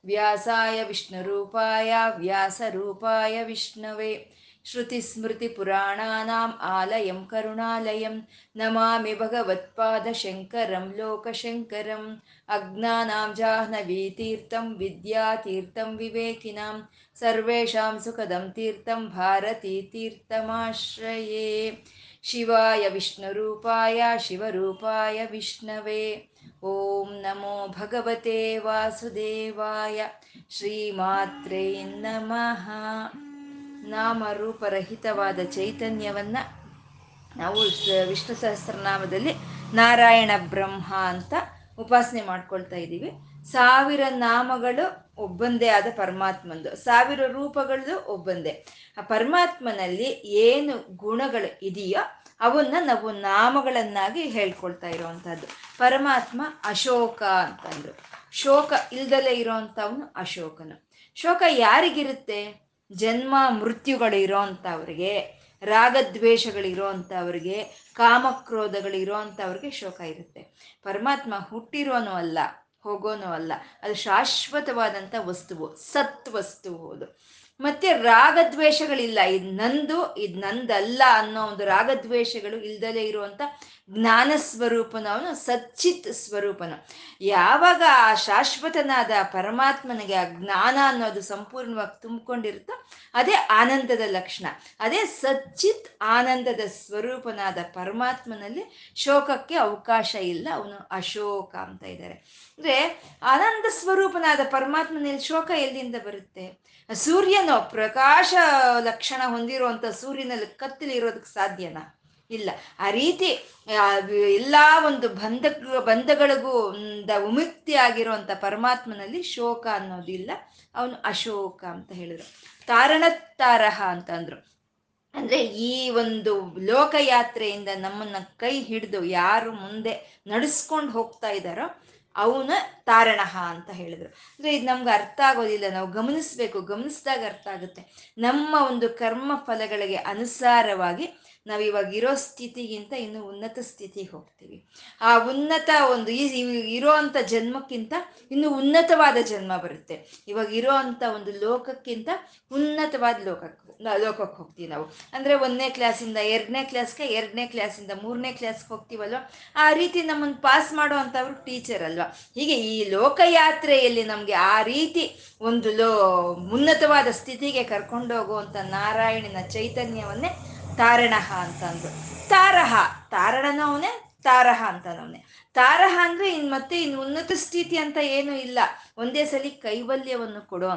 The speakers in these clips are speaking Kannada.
ಪರಬ್ರಹ್ಮ ತಸ್ಮೈ ಶ್ರೀ ಗುರವೇ ನಮಃ ವ್ಯಾಸಾಯ ವಿಷ್ಣುರೂಪಾಯ ವ್ಯಾಸರೂಪಾಯ ವಿಷ್ಣವೇ श्रुतिस्मृतिपुराणानाम् आलयं करुणालयं नमामि भगवत्पादशङ्करं लोकशङ्करम् अज्ञानां जाह्नवीतीर्थं विद्यातीर्थं विवेकिनां सर्वेषां सुखदं तीर्थं भारतीतीर्थमाश्रये शिवाय विष्णुरूपाय शिवरूपाय विष्णवे ಓಂ ನಮೋ ಭಗವತೆ ವಾಸುದೇವಾಯ ಶ್ರೀಮಾತ್ರೇ ನಮಃ. ನಾಮ ರೂಪರಹಿತವಾದ ಚೈತನ್ಯವನ್ನ ನಾವು ವಿಷ್ಣು ಸಹಸ್ರನಾಮದಲ್ಲಿ ನಾರಾಯಣ ಬ್ರಹ್ಮ ಅಂತ ಉಪಾಸನೆ ಮಾಡ್ಕೊಳ್ತಾ ಇದ್ದೀವಿ. ಸಾವಿರ ನಾಮಗಳು ಒಬ್ಬಂದೇ ಆದ ಪರಮಾತ್ಮಂದು, ಸಾವಿರ ರೂಪಗಳು ಒಬ್ಬಂದೇ. ಆ ಪರಮಾತ್ಮನಲ್ಲಿ ಏನು ಗುಣಗಳು ಇದೆಯೋ ಅವನ್ನ ನಾವು ನಾಮಗಳನ್ನಾಗಿ ಹೇಳ್ಕೊಳ್ತಾ ಇರೋವಂಥದ್ದು ಪರಮಾತ್ಮ ಅಶೋಕ ಅಂತಂದ್ರು. ಶೋಕ ಇಲ್ದಲೇ ಇರೋಂಥವನು ಅಶೋಕನು. ಶೋಕ ಯಾರಿಗಿರುತ್ತೆ? ಜನ್ಮ ಮೃತ್ಯುಗಳು ಇರೋವಂಥವ್ರಿಗೆ ರಾಗದ್ವೇಷಗಳಿರೋ ಅಂಥವ್ರಿಗೆ ಕಾಮಕ್ರೋಧಗಳಿರೋ ಅಂಥವ್ರಿಗೆ ಶೋಕ ಇರುತ್ತೆ. ಪರಮಾತ್ಮ ಹುಟ್ಟಿರೋನು ಅಲ್ಲ, ಹೋಗೋನು ಅಲ್ಲ. ಅದು ಶಾಶ್ವತವಾದಂಥ ವಸ್ತುವು ಸತ್ ವಸ್ತುವು ಅದು ಮತ್ತೆ ರಾಗದ್ವೇಷಗಳಿಲ್ಲ. ಇದು ನಂದು ಇದು ನಂದಲ್ಲ ಅನ್ನೋ ಒಂದು ರಾಗದ್ವೇಷಗಳು ಇಲ್ದಲೇ ಇರುವಂತ ಜ್ಞಾನ ಸ್ವರೂಪನ ಅವನು ಸಚ್ಚಿತ್ ಸ್ವರೂಪನು ಯಾವಾಗ ಆ ಶಾಶ್ವತನಾದ ಪರಮಾತ್ಮನಿಗೆ ಆ ಜ್ಞಾನ ಅನ್ನೋದು ಸಂಪೂರ್ಣವಾಗಿ ತುಂಬಿಕೊಂಡಿರುತ್ತೋ, ಅದೇ ಆನಂದದ ಲಕ್ಷಣ. ಅದೇ ಸಚ್ಚಿತ್ ಆನಂದದ ಸ್ವರೂಪನಾದ ಪರಮಾತ್ಮನಲ್ಲಿ ಶೋಕಕ್ಕೆ ಅವಕಾಶ ಇಲ್ಲ. ಅವನು ಅಶೋಕ ಅಂತ ಇದ್ದಾರೆ. ಅಂದ್ರೆ ಆನಂದ ಸ್ವರೂಪನಾದ ಪರಮಾತ್ಮನಲ್ಲಿ ಶೋಕ ಎಲ್ಲಿಂದ ಬರುತ್ತೆ? ಸೂರ್ಯನು ಪ್ರಕಾಶ ಲಕ್ಷಣ ಹೊಂದಿರುವಂಥ ಸೂರ್ಯನಲ್ಲಿ ಕತ್ತಲಿರೋದಕ್ಕೆ ಸಾಧ್ಯನಾ? ಇಲ್ಲ. ಆ ರೀತಿ ಎಲ್ಲ ಒಂದು ಬಂಧ, ಬಂಧಗಳಿಗೂ, ದ ವಿಮುಕ್ತಿ ಆಗಿರುವಂತ ಪರಮಾತ್ಮನಲ್ಲಿ ಶೋಕ ಅನ್ನೋದಿಲ್ಲ. ಅವನು ಅಶೋಕ ಅಂತ ಹೇಳಿದ್ರು. ತಾರಣತ್ತಾರಹ ಅಂತಂದ್ರು ಅಂದ್ರೆ ಈ ಒಂದು ಲೋಕಯಾತ್ರೆಯಿಂದ ನಮ್ಮನ್ನ ಕೈ ಹಿಡಿದು ಯಾರು ಮುಂದೆ ನಡೆಸ್ಕೊಂಡು ಹೋಗ್ತಾ ಇದ್ದಾರೋ ಅವನ ತಾರಣಹ ಅಂತ ಹೇಳಿದ್ರು. ಅಂದ್ರೆ ಇದು ನಮ್ಗೆ ಅರ್ಥ ಆಗೋದಿಲ್ಲ. ನಾವು ಗಮನಿಸ್ಬೇಕು. ಗಮನಿಸಿದಾಗ ಅರ್ಥ ಆಗುತ್ತೆ. ನಮ್ಮ ಒಂದು ಕರ್ಮ ಫಲಗಳಿಗೆ ಅನುಸಾರವಾಗಿ ನಾವು ಇವಾಗ ಇರೋ ಸ್ಥಿತಿಗಿಂತ ಇನ್ನು ಉನ್ನತ ಸ್ಥಿತಿಗೆ ಹೋಗ್ತೀವಿ. ಆ ಉನ್ನತ ಒಂದು ಈ ಇರೋ ಅಂಥ ಜನ್ಮಕ್ಕಿಂತ ಇನ್ನು ಉನ್ನತವಾದ ಜನ್ಮ ಬರುತ್ತೆ. ಇವಾಗ ಇರೋ ಅಂಥ ಒಂದು ಲೋಕಕ್ಕಿಂತ ಉನ್ನತವಾದ ಲೋಕಕ್ಕೆ ಲೋಕಕ್ಕೆ ಹೋಗ್ತೀವಿ ನಾವು. ಅಂದರೆ ಒಂದನೇ ಕ್ಲಾಸಿಂದ ಎರಡನೇ ಕ್ಲಾಸ್ಗೆ ಎರಡನೇ ಕ್ಲಾಸಿಂದ ಮೂರನೇ ಕ್ಲಾಸ್ಗೆ ಹೋಗ್ತೀವಲ್ವ? ಆ ರೀತಿ ನಮ್ಮನ್ನು ಪಾಸ್ ಮಾಡೋ ಅಂಥವ್ರು ಟೀಚರ್ ಅಲ್ವಾ? ಹೀಗೆ ಈ ಲೋಕಯಾತ್ರೆಯಲ್ಲಿ ನಮಗೆ ಆ ರೀತಿ ಒಂದು ಲೋ, ಉನ್ನತವಾದ ಸ್ಥಿತಿಗೆ ಕರ್ಕೊಂಡು ಹೋಗುವಂಥ ನಾರಾಯಣನ ಚೈತನ್ಯವನ್ನೇ ತಾರಣಹ ಅಂತಂದು ತಾರಹ ತಾರಣನೂ ಅವನೇ ತಾರಹ ಅಂತಾನವನೇ. ತಾರಹ ಅಂದ್ರೆ ಇನ್ ಮತ್ತೆ ಇನ್ ಉನ್ನತ ಸ್ಥಿತಿ ಅಂತ ಏನು ಇಲ್ಲ. ಒಂದೇ ಸಲ ಕೈವಲ್ಯವನ್ನು ಕೊಡೋ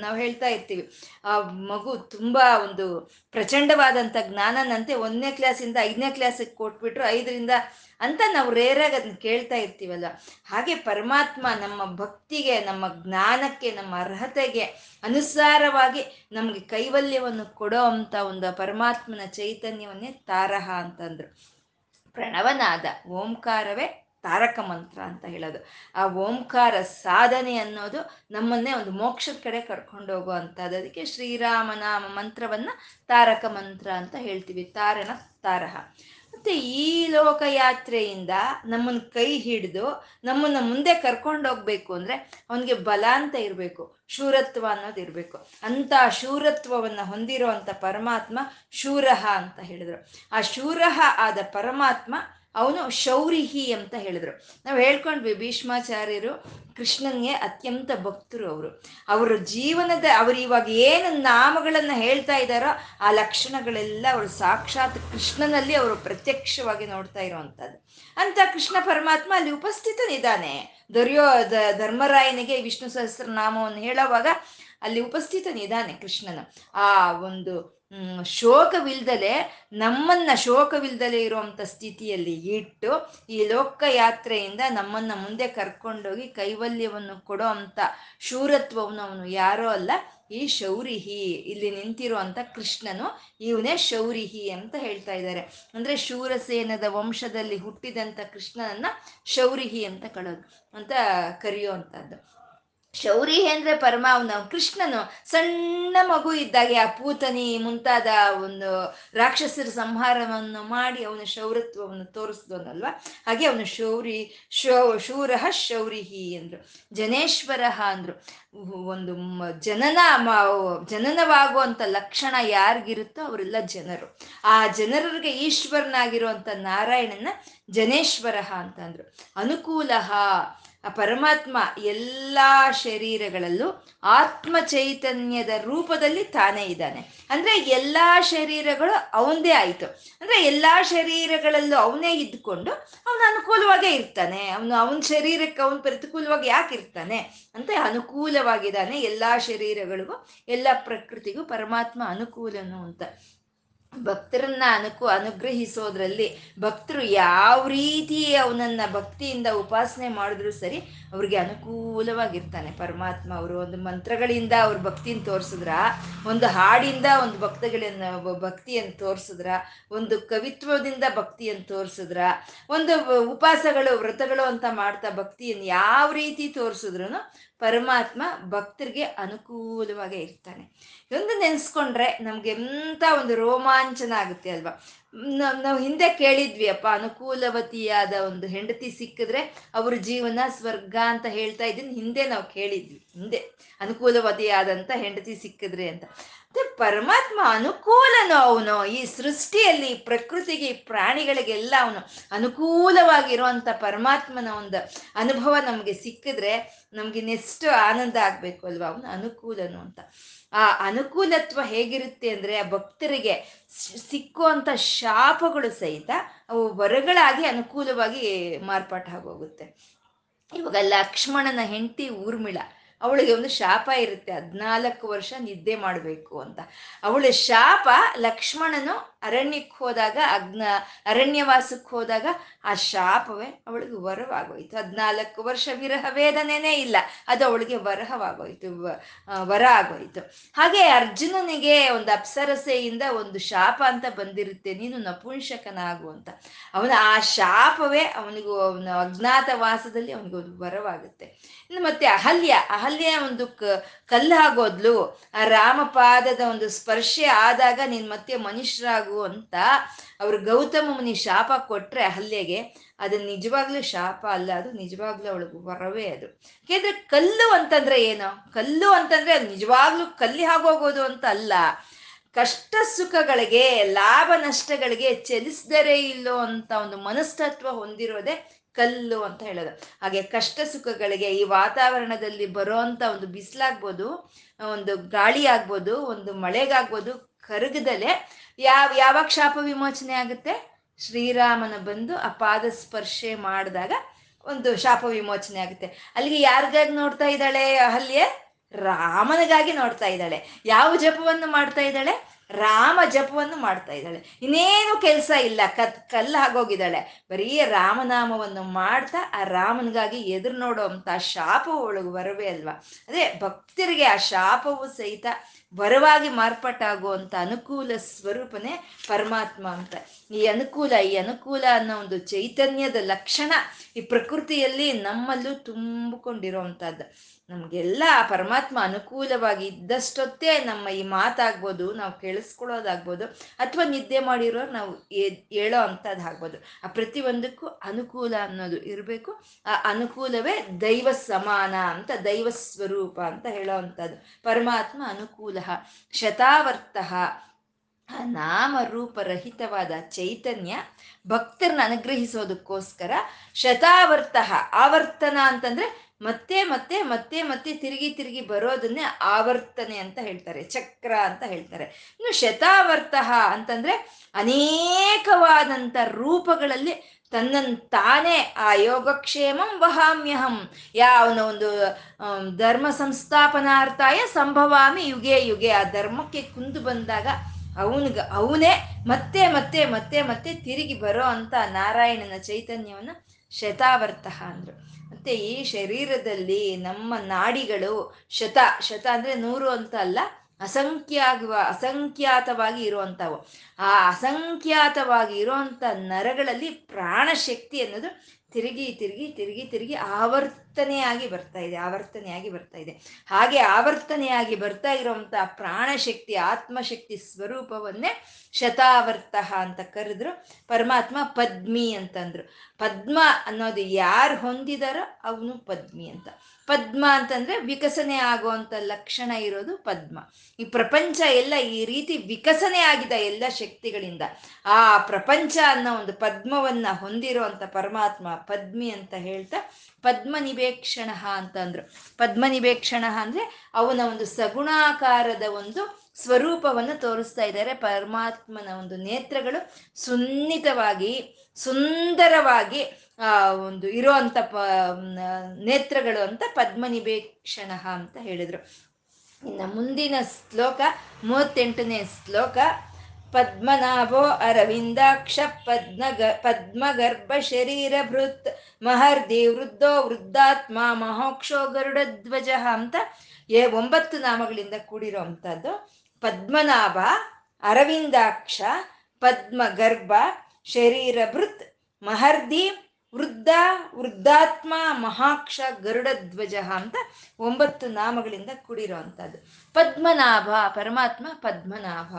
ನಾವು ಹೇಳ್ತಾ ಇರ್ತೀವಿ. ಆ ಮಗು ತುಂಬಾ ಒಂದು ಪ್ರಚಂಡವಾದಂತ ಜ್ಞಾನನಂತೆ ಒಂದನೇ ಕ್ಲಾಸಿಂದ ಐದನೇ ಕ್ಲಾಸಿಗೆ ಕೊಟ್ಬಿಟ್ರು ಐದರಿಂದ ಅಂತ ನಾವು ರೇರಾಗಿ ಅದನ್ನ ಕೇಳ್ತಾ ಇರ್ತೀವಲ್ಲ. ಹಾಗೆ ಪರಮಾತ್ಮ ನಮ್ಮ ಭಕ್ತಿಗೆ, ನಮ್ಮ ಜ್ಞಾನಕ್ಕೆ, ನಮ್ಮ ಅರ್ಹತೆಗೆ ಅನುಸಾರವಾಗಿ ನಮಗೆ ಕೈವಲ್ಯವನ್ನು ಕೊಡೋ ಅಂತ ಒಂದು ಪರಮಾತ್ಮನ ಚೈತನ್ಯವನ್ನೇ ತಾರಹ ಅಂತಂದ್ರು. ಪ್ರಣವನಾದ ಓಂಕಾರವೇ ತಾರಕ ಮಂತ್ರ ಅಂತ ಹೇಳೋದು. ಆ ಓಂಕಾರ ಸಾಧನೆ ಅನ್ನೋದು ನಮ್ಮನ್ನೇ ಒಂದು ಮೋಕ್ಷದ ಕಡೆ ಕರ್ಕೊಂಡು ಹೋಗುವಂಥದ್ದು. ಅದಕ್ಕೆ ಶ್ರೀರಾಮನಾಮ ಮಂತ್ರವನ್ನ ತಾರಕ ಮಂತ್ರ ಅಂತ ಹೇಳ್ತೀವಿ. ತಾರನ ತಾರಹ. ಮತ್ತೆ ಈ ಲೋಕಯಾತ್ರೆಯಿಂದ ನಮ್ಮನ್ನ ಕೈ ಹಿಡಿದು ನಮ್ಮನ್ನ ಮುಂದೆ ಕರ್ಕೊಂಡು ಹೋಗ್ಬೇಕು ಅಂದ್ರೆ ಅವನಿಗೆ ಬಲ ಅಂತ ಇರಬೇಕು. ಶೂರತ್ವ ಅನ್ನೋದು ಇರಬೇಕು. ಅಂತ ಶೂರತ್ವವನ್ನು ಹೊಂದಿರೋ ಪರಮಾತ್ಮ ಶೂರಹ ಅಂತ ಹೇಳಿದ್ರು. ಆ ಶೂರಹ ಆದ ಪರಮಾತ್ಮ ಅವನು ಶೌರಿಹಿ ಅಂತ ಹೇಳಿದ್ರು. ನಾವು ಹೇಳ್ಕೊಂಡ್ವಿ ಭೀಷ್ಮಾಚಾರ್ಯರು ಕೃಷ್ಣನ್ಗೆ ಅತ್ಯಂತ ಭಕ್ತರು ಅವರು. ಅವರ ಜೀವನದ, ಅವರು ಇವಾಗ ಏನು ನಾಮಗಳನ್ನು ಹೇಳ್ತಾ ಇದ್ದಾರೋ ಆ ಲಕ್ಷಣಗಳೆಲ್ಲ ಅವರು ಸಾಕ್ಷಾತ್ ಕೃಷ್ಣನಲ್ಲಿ ಅವರು ಪ್ರತ್ಯಕ್ಷವಾಗಿ ನೋಡ್ತಾ ಇರುವಂತದ್ದು ಅಂತ ಕೃಷ್ಣ ಪರಮಾತ್ಮ ಅಲ್ಲಿ ಉಪಸ್ಥಿತನಿದ್ದಾನೆ. ದೊರೆಯೋ ದ- ಧರ್ಮರಾಯನಿಗೆ ವಿಷ್ಣು ಸಹಸ್ರನಾಮವನ್ನು ಹೇಳುವಾಗ ಅಲ್ಲಿ ಉಪಸ್ಥಿತನಿದ್ದಾನೆ ಕೃಷ್ಣನ. ಆ ಒಂದು ಶೋಕವಿಲ್ದಲೆ, ನಮ್ಮನ್ನ ಶೋಕವಿಲ್ದಲೆ ಇರುವಂತ ಸ್ಥಿತಿಯಲ್ಲಿ ಇಟ್ಟು, ಈ ಲೋಕ ಯಾತ್ರೆಯಿಂದ ನಮ್ಮನ್ನ ಮುಂದೆ ಕರ್ಕೊಂಡೋಗಿ ಕೈವಲ್ಯವನ್ನು ಕೊಡೋ ಅಂತ ಶೂರತ್ವವನ್ನು ಅವನು ಯಾರೋ ಅಲ್ಲ, ಈ ಶೌರಿಹಿ, ಇಲ್ಲಿ ನಿಂತಿರುವಂತ ಕೃಷ್ಣನು ಇವನೇ ಶೌರಿಹಿ ಅಂತ ಹೇಳ್ತಾ ಇದ್ದಾರೆ. ಅಂದ್ರೆ ಶೂರಸೇನದ ವಂಶದಲ್ಲಿ ಹುಟ್ಟಿದಂತ ಕೃಷ್ಣನನ್ನ ಶೌರಿಹಿ ಅಂತ ಕಳೋದು, ಅಂತ ಕರೆಯುವಂಥದ್ದು. ಶೌರಿ ಅಂದ್ರೆ ಪರಮ, ಅವನ ಕೃಷ್ಣನು. ಸಣ್ಣ ಮಗು ಇದ್ದಾಗೆ ಆ ಪೂತನಿ ಮುಂತಾದ ಒಂದು ರಾಕ್ಷಸರ ಸಂಹಾರವನ್ನು ಮಾಡಿ ಅವನ ಶೌರತ್ವವನ್ನು ತೋರಿಸಿದವನಲ್ವಾ? ಹಾಗೆ ಅವನು ಶೌರಿ, ಶೌ, ಶೂರ ಶೌರಿಹಿ ಅಂದ್ರು. ಜನೇಶ್ವರ ಅಂದ್ರು. ಒಂದು ಜನನ ಜನನವಾಗುವಂತ ಲಕ್ಷಣ ಯಾರಿಗಿರುತ್ತೋ ಅವರೆಲ್ಲ ಜನರು. ಆ ಜನರಿಗೆ ಈಶ್ವರನಾಗಿರುವಂತ ನಾರಾಯಣನ ಜನೇಶ್ವರ ಅಂತಂದ್ರು ಅನುಕೂಲ ಪರಮಾತ್ಮ ಎಲ್ಲ ಶರೀರಗಳಲ್ಲೂ ಆತ್ಮ ಚೈತನ್ಯದ ರೂಪದಲ್ಲಿ ತಾನೇ ಇದ್ದಾನೆ. ಅಂದ್ರೆ ಎಲ್ಲ ಶರೀರಗಳು ಅವನದೇ ಆಯ್ತು. ಅಂದ್ರೆ ಎಲ್ಲ ಶರೀರಗಳಲ್ಲೂ ಅವನೇ ಇದ್ಕೊಂಡು ಅವನು ಅನುಕೂಲವಾಗೇ ಇರ್ತಾನೆ. ಅವನು ಅವನ ಶರೀರಕ್ಕೆ ಅವನು ಪ್ರತಿಕೂಲವಾಗಿ ಯಾಕೆ ಇರ್ತಾನೆ? ಅಂತ ಅನುಕೂಲವಾಗಿದ್ದಾನೆ ಎಲ್ಲಾ ಶರೀರಗಳಿಗೂ, ಎಲ್ಲ ಪ್ರಕೃತಿಗೂ ಪರಮಾತ್ಮ ಅನುಕೂಲನು ಅಂತ. ಭಕ್ತರನ್ನ ಅನುಕು, ಅನುಗ್ರಹಿಸೋದ್ರಲ್ಲಿ ಭಕ್ತರು ಯಾವ ರೀತಿ ಅವನನ್ನ ಭಕ್ತಿಯಿಂದ ಉಪಾಸನೆ ಮಾಡಿದ್ರು ಸರಿ ಅವ್ರಿಗೆ ಅನುಕೂಲವಾಗಿರ್ತಾನೆ. ಪರಮಾತ್ಮ ಅವರು ಒಂದು ಮಂತ್ರಗಳಿಂದ ಅವ್ರ ಭಕ್ತಿನ ತೋರಿಸಿದ್ರ, ಒಂದು ಹಾಡಿಂದ ಒಂದು ಭಕ್ತಗಳನ್ನ ಭಕ್ತಿಯನ್ನು ತೋರಿಸಿದ್ರ, ಒಂದು ಕವಿತ್ವದಿಂದ ಭಕ್ತಿಯನ್ನು ತೋರಿಸಿದ್ರ, ಒಂದು ಉಪವಾಸಗಳು ವ್ರತಗಳು ಅಂತ ಮಾಡ್ತಾ ಭಕ್ತಿಯನ್ನು ಯಾವ ರೀತಿ ತೋರಿಸಿದ್ರು ಪರಮಾತ್ಮ ಭಕ್ತರಿಗೆ ಅನುಕೂಲವಾಗೇ ಇರ್ತಾನೆ. ಇದೊಂದು ನೆನೆಸ್ಕೊಂಡ್ರೆ ನಮ್ಗೆ ಎಂತ ಒಂದು ರೋಮಾಂಚನ ಆಗುತ್ತೆ ಅಲ್ವಾ? ನಾವು ಹಿಂದೆ ಕೇಳಿದ್ವಿ ಅಪ್ಪ ಅನುಕೂಲವತಿಯಾದ ಒಂದು ಹೆಂಡತಿ ಸಿಕ್ಕಿದ್ರೆ ಅವ್ರ ಜೀವನ ಸ್ವರ್ಗ ಅಂತ ಹೇಳ್ತಾ ಇದ್ದೀನಿ. ಹಿಂದೆ ನಾವು ಕೇಳಿದ್ವಿ. ಹಿಂದೆ ಅನುಕೂಲವತಿಯಾದಂಥ ಹೆಂಡತಿ ಸಿಕ್ಕಿದ್ರೆ ಅಂತ. ಪರಮಾತ್ಮ ಅನುಕೂಲನು ಅವನು. ಈ ಸೃಷ್ಟಿಯಲ್ಲಿ ಪ್ರಕೃತಿಗೆ, ಪ್ರಾಣಿಗಳಿಗೆಲ್ಲ ಅವನು ಅನುಕೂಲವಾಗಿರುವಂತ ಪರಮಾತ್ಮನ ಒಂದು ಅನುಭವ ನಮಗೆ ಸಿಕ್ಕಿದ್ರೆ ನಮ್ಗೆ ಇನ್ನೆಷ್ಟು ಆನಂದ ಆಗ್ಬೇಕು ಅಲ್ವಾ? ಅವನು ಅನುಕೂಲನು ಅಂತ. ಆ ಅನುಕೂಲತ್ವ ಹೇಗಿರುತ್ತೆ ಅಂದ್ರೆ ಆ ಭಕ್ತರಿಗೆ ಸಿಕ್ಕುವಂತ ಶಾಪಗಳು ಸಹಿತ ಅವು ವರಗಳಾಗಿ ಅನುಕೂಲವಾಗಿ ಮಾರ್ಪಾಟ ಆಗೋಗುತ್ತೆ. ಇವಾಗ ಲಕ್ಷ್ಮಣನ ಹೆಂಡತಿ ಊರ್ಮಿಳ. ಅವಳಿಗೆ ಒಂದು ಶಾಪ ಇರುತ್ತೆ, ಹದ್ನಾಲ್ಕು ವರ್ಷ ನಿದ್ದೆ ಮಾಡಬೇಕು ಅಂತ. ಅವಳ ಶಾಪ ಲಕ್ಷ್ಮಣನು ಅರಣ್ಯಕ್ಕೆ ಹೋದಾಗ, ಅಗ್ನ, ಅರಣ್ಯವಾಸಕ್ಕೆ ಹೋದಾಗ ಆ ಶಾಪವೇ ಅವಳಿಗೆ ವರವಾಗೋಯ್ತು. ಹದಿನಾಲ್ಕು ವರ್ಷ ವಿರಹ ವೇದನೆನೇ ಇಲ್ಲ, ಅದು ಅವಳಿಗೆ ವರಹವಾಗೋಯ್ತು ವರ ಆಗೋಯ್ತು. ಹಾಗೆ ಅರ್ಜುನನಿಗೆ ಒಂದು ಅಪ್ಸರಸೆಯಿಂದ ಒಂದು ಶಾಪ ಅಂತ ಬಂದಿರುತ್ತೆ, ನೀನು ನಪುಂಸಕನಾಗು ಅಂತ. ಅವನ ಆ ಶಾಪವೇ ಅವನಿಗೂ, ಅವನ ಅಜ್ಞಾತವಾಸದಲ್ಲಿ ಅವನಿಗೆ ಒಂದು ವರವಾಗುತ್ತೆ. ಮತ್ತೆ ಅಹಲ್ಯ ಅಹಲ್ಯ ಒಂದು ಕಲ್ಲಾಗೋದ್ಲು ಆ ರಾಮಪಾದದ ಒಂದು ಸ್ಪರ್ಶೆ ಆದಾಗ ನೀನ್ ಮತ್ತೆ ಮನುಷ್ಯರಾಗು ಅಂತ ಅವ್ರು ಗೌತಮ ಮುನಿ ಶಾಪ ಕೊಟ್ರೆ ಅಹಲ್ಯಗೆ ಅದು ನಿಜವಾಗ್ಲೂ ಶಾಪ ಅಲ್ಲ, ಅದು ನಿಜವಾಗ್ಲೂ ಅವಳಿಗೆ ವರವೇ ಅದು. ಯಾಕೆಂದ್ರೆ ಕಲ್ಲು ಅಂತಂದ್ರೆ ಏನು? ಕಲ್ಲು ಅಂತಂದ್ರೆ ಅದು ನಿಜವಾಗ್ಲೂ ಕಲ್ಲಿ ಆಗೋಗೋದು ಅಂತ ಅಲ್ಲ. ಕಷ್ಟ ಸುಖಗಳಿಗೆ, ಲಾಭ ನಷ್ಟಗಳಿಗೆ ಚಲಿಸದರೆ ಇಲ್ಲೋ ಅಂತ ಒಂದು ಮನಸ್ತತ್ವ ಹೊಂದಿರೋದೇ ಕಲ್ಲು ಅಂತ ಹೇಳೋದು. ಹಾಗೆ ಕಷ್ಟ ಸುಖಗಳಿಗೆ ಈ ವಾತಾವರಣದಲ್ಲಿ ಬರೋಂಥ ಒಂದು ಬಿಸಿಲಾಗ್ಬೋದು, ಒಂದು ಗಾಳಿ ಆಗ್ಬೋದು ಒಂದು ಮಳೆಗಾಗ್ಬೋದು ಕರಗದಲ್ಲೇ ಯಾವ ಯಾವಾಗ ಶಾಪ ವಿಮೋಚನೆ ಆಗುತ್ತೆ? ಶ್ರೀರಾಮನ ಬಂದು ಆ ಪಾದ ಸ್ಪರ್ಶೆ ಮಾಡಿದಾಗ ಒಂದು ಶಾಪ ವಿಮೋಚನೆ ಆಗುತ್ತೆ. ಅಲ್ಲಿಗೆ ಯಾರಿಗಾಗಿ ನೋಡ್ತಾ ಇದ್ದಾಳೆ ಅಹಲ್ಯೆ? ರಾಮನಿಗಾಗಿ ನೋಡ್ತಾ ಇದ್ದಾಳೆ. ಯಾವ ಜಪವನ್ನು ಮಾಡ್ತಾ ಇದ್ದಾಳೆ? ರಾಮ ಜಪವನ್ನು ಮಾಡ್ತಾ ಇದ್ದಾಳೆ. ಇನ್ನೇನು ಕೆಲಸ ಇಲ್ಲ. ಕತ್, ಕಲ್ಲು ಆಗೋಗಿದ್ದಾಳೆ ಬರೀ ರಾಮನಾಮವನ್ನು ಮಾಡ್ತಾ ಆ ರಾಮನಿಗಾಗಿ ಎದುರು ನೋಡೋ ಅಂತ ಶಾಪವು ಒಳಗೆ ಬರವೇ ಅಲ್ವಾ? ಅದೇ ಭಕ್ತರಿಗೆ ಆ ಶಾಪವು ಸಹಿತ ವರವಾಗಿ ಮಾರ್ಪಾಟಾಗುವಂಥ ಅನುಕೂಲ ಸ್ವರೂಪನೇ ಪರಮಾತ್ಮ ಅಂತ. ಈ ಅನುಕೂಲ ಈ ಅನುಕೂಲ ಅನ್ನೋ ಒಂದು ಚೈತನ್ಯದ ಲಕ್ಷಣ ಈ ಪ್ರಕೃತಿಯಲ್ಲಿ ನಮ್ಮಲ್ಲೂ ತುಂಬಿಕೊಂಡಿರೋವಂಥದ್ದು ನಮಗೆಲ್ಲ ಪರಮಾತ್ಮ ಅನುಕೂಲವಾಗಿ ಇದ್ದಷ್ಟೊತ್ತೇ ನಮ್ಮ ಈ ಮಾತಾಗ್ಬೋದು, ನಾವು ಕೇಳಿಸ್ಕೊಳ್ಳೋದಾಗ್ಬೋದು, ಅಥವಾ ನಿದ್ದೆ ಮಾಡಿರೋ ನಾವು ಹೇಳೋ ಅಂಥದ್ದು ಆಗ್ಬೋದು. ಆ ಪ್ರತಿಯೊಂದಕ್ಕೂ ಅನುಕೂಲ ಅನ್ನೋದು ಇರಬೇಕು. ಆ ಅನುಕೂಲವೇ ದೈವ ಸಮಾನ ಅಂತ, ದೈವ ಸ್ವರೂಪ ಅಂತ ಹೇಳೋ ಅಂಥದ್ದು ಪರಮಾತ್ಮ ಅನುಕೂಲ, ಶತಾವರ್ತ ಆ ನಾಮರೂಪರಹಿತವಾದ ಚೈತನ್ಯ ಭಕ್ತರನ್ನ ಅನುಗ್ರಹಿಸೋದಕ್ಕೋಸ್ಕರ ಶತಾವರ್ತ ಆವರ್ತನ ಅಂತಂದ್ರೆ ಮತ್ತೆ ಮತ್ತೆ ಮತ್ತೆ ಮತ್ತೆ ತಿರುಗಿ ತಿರುಗಿ ಬರೋದನ್ನೇ ಆವರ್ತನೆ ಅಂತ ಹೇಳ್ತಾರೆ, ಚಕ್ರ ಅಂತ ಹೇಳ್ತಾರೆ. ಇನ್ನು ಶತಾವರ್ತ ಅಂತಂದ್ರೆ ಅನೇಕವಾದಂಥ ರೂಪಗಳಲ್ಲಿ ತನ್ನನ್ನು ತಾನೇ ಆ ಯೋಗಕ್ಷೇಮಂ ವಹಾಮ್ಯಹಂ. ಯಾವನ ಒಂದು ಧರ್ಮ ಸಂಸ್ಥಾಪನಾರ್ಥಾಯ ಸಂಭವಾಮಿ ಯುಗೆ ಯುಗೆ. ಆ ಧರ್ಮಕ್ಕೆ ಕುಂದು ಬಂದಾಗ ಅವನಿಗೆ, ಅವನೇ ಮತ್ತೆ ಮತ್ತೆ ಮತ್ತೆ ಮತ್ತೆ ತಿರುಗಿ ಬರೋ ಅಂತ ನಾರಾಯಣನ ಚೈತನ್ಯವನ್ನು ಶತಾವರ್ತಃ ಅಂದ್ರು. ಮತ್ತೆ ಈ ಶರೀರದಲ್ಲಿ ನಮ್ಮ ನಾಡಿಗಳು ಶತ ಶತ ಅಂದ್ರೆ ನೂರು ಅಂತ ಅಲ್ಲ, ಅಸಂಖ್ಯಾಗುವ, ಅಸಂಖ್ಯಾತವಾಗಿ ಇರುವಂಥವು. ಆ ಅಸಂಖ್ಯಾತವಾಗಿ ಇರುವಂಥ ನರಗಳಲ್ಲಿ ಪ್ರಾಣಶಕ್ತಿ ಅನ್ನೋದು ತಿರುಗಿ ತಿರುಗಿ ತಿರುಗಿ ತಿರುಗಿ ಆವರ್ತನೆಯಾಗಿ ಬರ್ತಾ ಇದೆ, ಆವರ್ತನೆಯಾಗಿ ಬರ್ತಾ ಇದೆ. ಹಾಗೆ ಆವರ್ತನೆಯಾಗಿ ಬರ್ತಾ ಇರುವಂತಹ ಪ್ರಾಣಶಕ್ತಿ, ಆತ್ಮಶಕ್ತಿ ಸ್ವರೂಪವನ್ನೇ ಶತಾವರ್ತ ಅಂತ ಕರೆದ್ರು. ಪರಮಾತ್ಮ ಪದ್ಮಿ ಅಂತಂದ್ರು. ಪದ್ಮ ಅನ್ನೋದು ಯಾರು ಹೊಂದಿದಾರೋ ಅವನು ಪದ್ಮಿ ಅಂತ. ಪದ್ಮ ಅಂತಂದ್ರೆ ವಿಕಸನೆ ಆಗುವಂತ ಲಕ್ಷಣ ಇರೋದು ಪದ್ಮ. ಈ ಪ್ರಪಂಚ ಎಲ್ಲ ಈ ರೀತಿ ವಿಕಸನೆ ಆಗಿದೆ ಎಲ್ಲ ಶಕ್ತಿಗಳಿಂದ ಆ ಪ್ರಪಂಚ ಅನ್ನೋ ಒಂದು ಪದ್ಮವನ್ನ ಹೊಂದಿರುವಂತ ಪರಮಾತ್ಮ ಪದ್ಮಿ ಅಂತ ಹೇಳ್ತಾ ಪದ್ಮ ನಿವೇಕ್ಷಣ ಅಂತಂದ್ರು ಪದ್ಮ ನಿವೇಕ್ಷಣ ಅಂದ್ರೆ ಅವನ ಒಂದು ಸಗುಣಾಕಾರದ ಒಂದು ಸ್ವರೂಪವನ್ನು ತೋರಿಸ್ತಾ ಇದ್ದಾರೆ. ಪರಮಾತ್ಮನ ಒಂದು ನೇತ್ರಗಳು ಸುನ್ನಿತವಾಗಿ, ಸುಂದರವಾಗಿ ಆ, ಒಂದು ಇರುವಂತ ಪ ನೇತ್ರಗಳು ಅಂತ ಪದ್ಮನಿಬೇಕ್ಷಣ ಅಂತ ಹೇಳಿದ್ರು. ಇನ್ನು ಮುಂದಿನ ಶ್ಲೋಕ, ಮೂವತ್ತೆಂಟನೇ ಶ್ಲೋಕ, ಪದ್ಮನಾಭೋ ಅರವಿಂದಾಕ್ಷ ಪದ್ಮ ಪದ್ಮಗರ್ಭ ಶರೀರ ಭೃತ್, ಮಹರ್ದಿ ವೃದ್ಧೋ ವೃದ್ಧಾತ್ಮ, ಮಹೋಕ್ಷೋ ಗರುಡಧ್ವಜ ಅಂತ ಏ ಒಂಬತ್ತು ನಾಮಗಳಿಂದ ಕೂಡಿರೋ ಅಂಥದ್ದು. ಪದ್ಮನಾಭ, ಅರವಿಂದಾಕ್ಷ, ಪದ್ಮಗರ್ಭ, ಶರೀರ ಭೃತ್, ಮಹರ್ದಿ ವೃದ್ಧ, ವೃದ್ಧಾತ್ಮ, ಮಹಾಕ್ಷ ಗರುಡ ಧ್ವಜ ಅಂತ ಒಂಬತ್ತು ನಾಮಗಳಿಂದ ಕೂಡಿರೋ ಪದ್ಮನಾಭ, ಪರಮಾತ್ಮ ಪದ್ಮನಾಭ.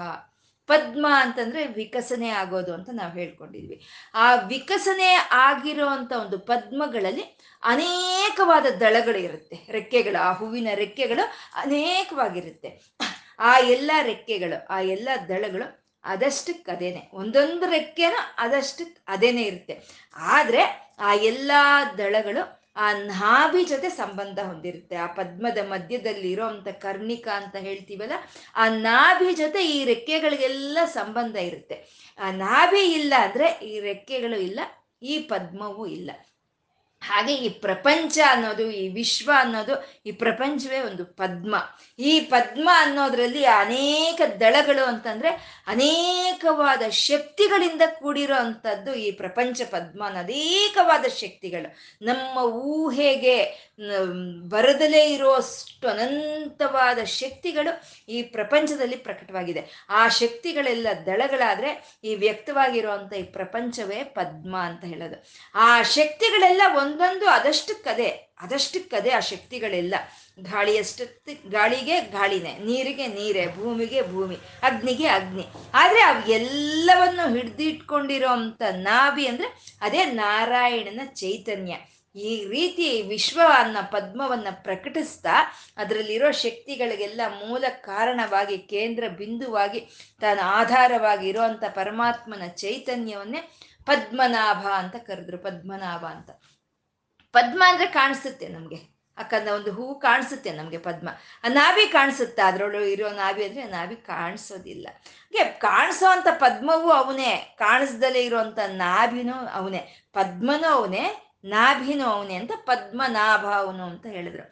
ಪದ್ಮ ಅಂತಂದ್ರೆ ವಿಕಸನೆ ಆಗೋದು ಅಂತ ನಾವು ಹೇಳ್ಕೊಂಡಿದ್ವಿ. ಆ ವಿಕಸನೆ ಆಗಿರೋ ಒಂದು ಪದ್ಮಗಳಲ್ಲಿ ಅನೇಕವಾದ ದಳಗಳು ಇರುತ್ತೆ. ರೆಕ್ಕೆಗಳು, ಆ ಹೂವಿನ ರೆಕ್ಕೆಗಳು ಅನೇಕವಾಗಿರುತ್ತೆ. ಆ ಎಲ್ಲ ರೆಕ್ಕೆಗಳು, ಆ ಎಲ್ಲ ದಳಗಳು ಅದಷ್ಟಕ್ಕೆ ಅದೇನೆ. ಒಂದೊಂದು ರೆಕ್ಕೆನ ಅದಷ್ಟಕ್ಕೆ ಅದೇನೆ ಇರುತ್ತೆ. ಆದ್ರೆ ಆ ಎಲ್ಲ ದಳಗಳು ಆ ನಾಭಿ ಜೊತೆ ಸಂಬಂಧ ಹೊಂದಿರುತ್ತೆ. ಆ ಪದ್ಮದ ಮಧ್ಯದಲ್ಲಿ ಇರೋಂಥ ಕರ್ಣಿಕ ಅಂತ ಹೇಳ್ತೀವಲ್ಲ, ಆ ನಾಭಿ ಜೊತೆ ಈ ರೆಕ್ಕೆಗಳಿಗೆಲ್ಲ ಸಂಬಂಧ ಇರುತ್ತೆ. ಆ ನಾಭಿ ಇಲ್ಲ ಅಂದ್ರೆ ಈ ರೆಕ್ಕೆಗಳು ಇಲ್ಲ, ಈ ಪದ್ಮವೂ ಇಲ್ಲ. ಹಾಗೆ ಈ ಪ್ರಪಂಚ ಅನ್ನೋದು, ಈ ವಿಶ್ವ ಅನ್ನೋದು, ಈ ಪ್ರಪಂಚವೇ ಒಂದು ಪದ್ಮ. ಈ ಪದ್ಮ ಅನ್ನೋದ್ರಲ್ಲಿ ಅನೇಕ ದಳಗಳು ಅಂತಂದ್ರೆ ಅನೇಕವಾದ ಶಕ್ತಿಗಳಿಂದ ಕೂಡಿರೋ ಅಂಥದ್ದು ಈ ಪ್ರಪಂಚ ಪದ್ಮ ಅನೇಕವಾದ ಶಕ್ತಿಗಳು. ನಮ್ಮ ಊಹೆಗೆ ಬರದಲೇ ಇರುವಷ್ಟು ಅನಂತವಾದ ಶಕ್ತಿಗಳು ಈ ಪ್ರಪಂಚದಲ್ಲಿ ಪ್ರಕಟವಾಗಿದೆ. ಆ ಶಕ್ತಿಗಳೆಲ್ಲ ದಳಗಳಾದ್ರೆ ಈ ವ್ಯಕ್ತವಾಗಿರುವಂಥ ಈ ಪ್ರಪಂಚವೇ ಪದ್ಮ ಅಂತ ಹೇಳೋದು. ಆ ಶಕ್ತಿಗಳೆಲ್ಲ ಒಂದೊಂದು ಅದಷ್ಟಕ್ಕದೆ ಅದಷ್ಟಕ್ಕದೆ ಆ ಶಕ್ತಿಗಳೆಲ್ಲ. ಗಾಳಿಯಷ್ಟು ಗಾಳಿಗೆ ಗಾಳಿನೇ, ನೀರಿಗೆ ನೀರೇ, ಭೂಮಿಗೆ ಭೂಮಿ, ಅಗ್ನಿಗೆ ಅಗ್ನಿ. ಆದರೆ ಅವು ಎಲ್ಲವನ್ನು ಹಿಡ್ದಿಟ್ಕೊಂಡಿರೋ ಅಂತ ನಾಭಿ ಅಂದ್ರೆ ಅದೇ ನಾರಾಯಣನ ಚೈತನ್ಯ. ಈ ರೀತಿ ವಿಶ್ವವನ್ನ, ಪದ್ಮವನ್ನ ಪ್ರಕಟಿಸ್ತಾ ಅದರಲ್ಲಿರೋ ಶಕ್ತಿಗಳಿಗೆಲ್ಲ ಮೂಲ ಕಾರಣವಾಗಿ, ಕೇಂದ್ರ ಬಿಂದುವಾಗಿ ತಾನು ಆಧಾರವಾಗಿ ಇರೋಂಥ ಪರಮಾತ್ಮನ ಚೈತನ್ಯವನ್ನೇ ಪದ್ಮನಾಭ ಅಂತ ಕರೆದ್ರು, ಪದ್ಮನಾಭ ಅಂತ. ಪದ್ಮ ಅಂದ್ರೆ ಕಾಣಿಸುತ್ತೆ ನಮ್ಗೆ. ಯಾಕಂದ್ರೆ ಒಂದು ಹೂವು ಕಾಣಿಸುತ್ತೆ ನಮಗೆ ಪದ್ಮ. ಆ ನಾಭಿ ಕಾಣಿಸುತ್ತೆ? ಅದ್ರೊಳಗೆ ಇರೋ ನಾಭಿ ಅಂದ್ರೆ ನಾಭಿ ಕಾಣಿಸೋದಿಲ್ಲ. ಹಾಗೆ ಕಾಣಿಸೋ ಅಂತ ಪದ್ಮವೂ ಅವನೇ. ಕಾಣಿಸ್ದಲೇ ಇರುವಂತ ನಾಭಿನೂ ಅವನೇ. ಪದ್ಮನೂ ಅವನೇ, ನಾಭಿನೂ ಅವನೇ ಅಂತ ಪದ್ಮನಾಭ ಅವನು ಅಂತ ಹೇಳಿದ್ರು.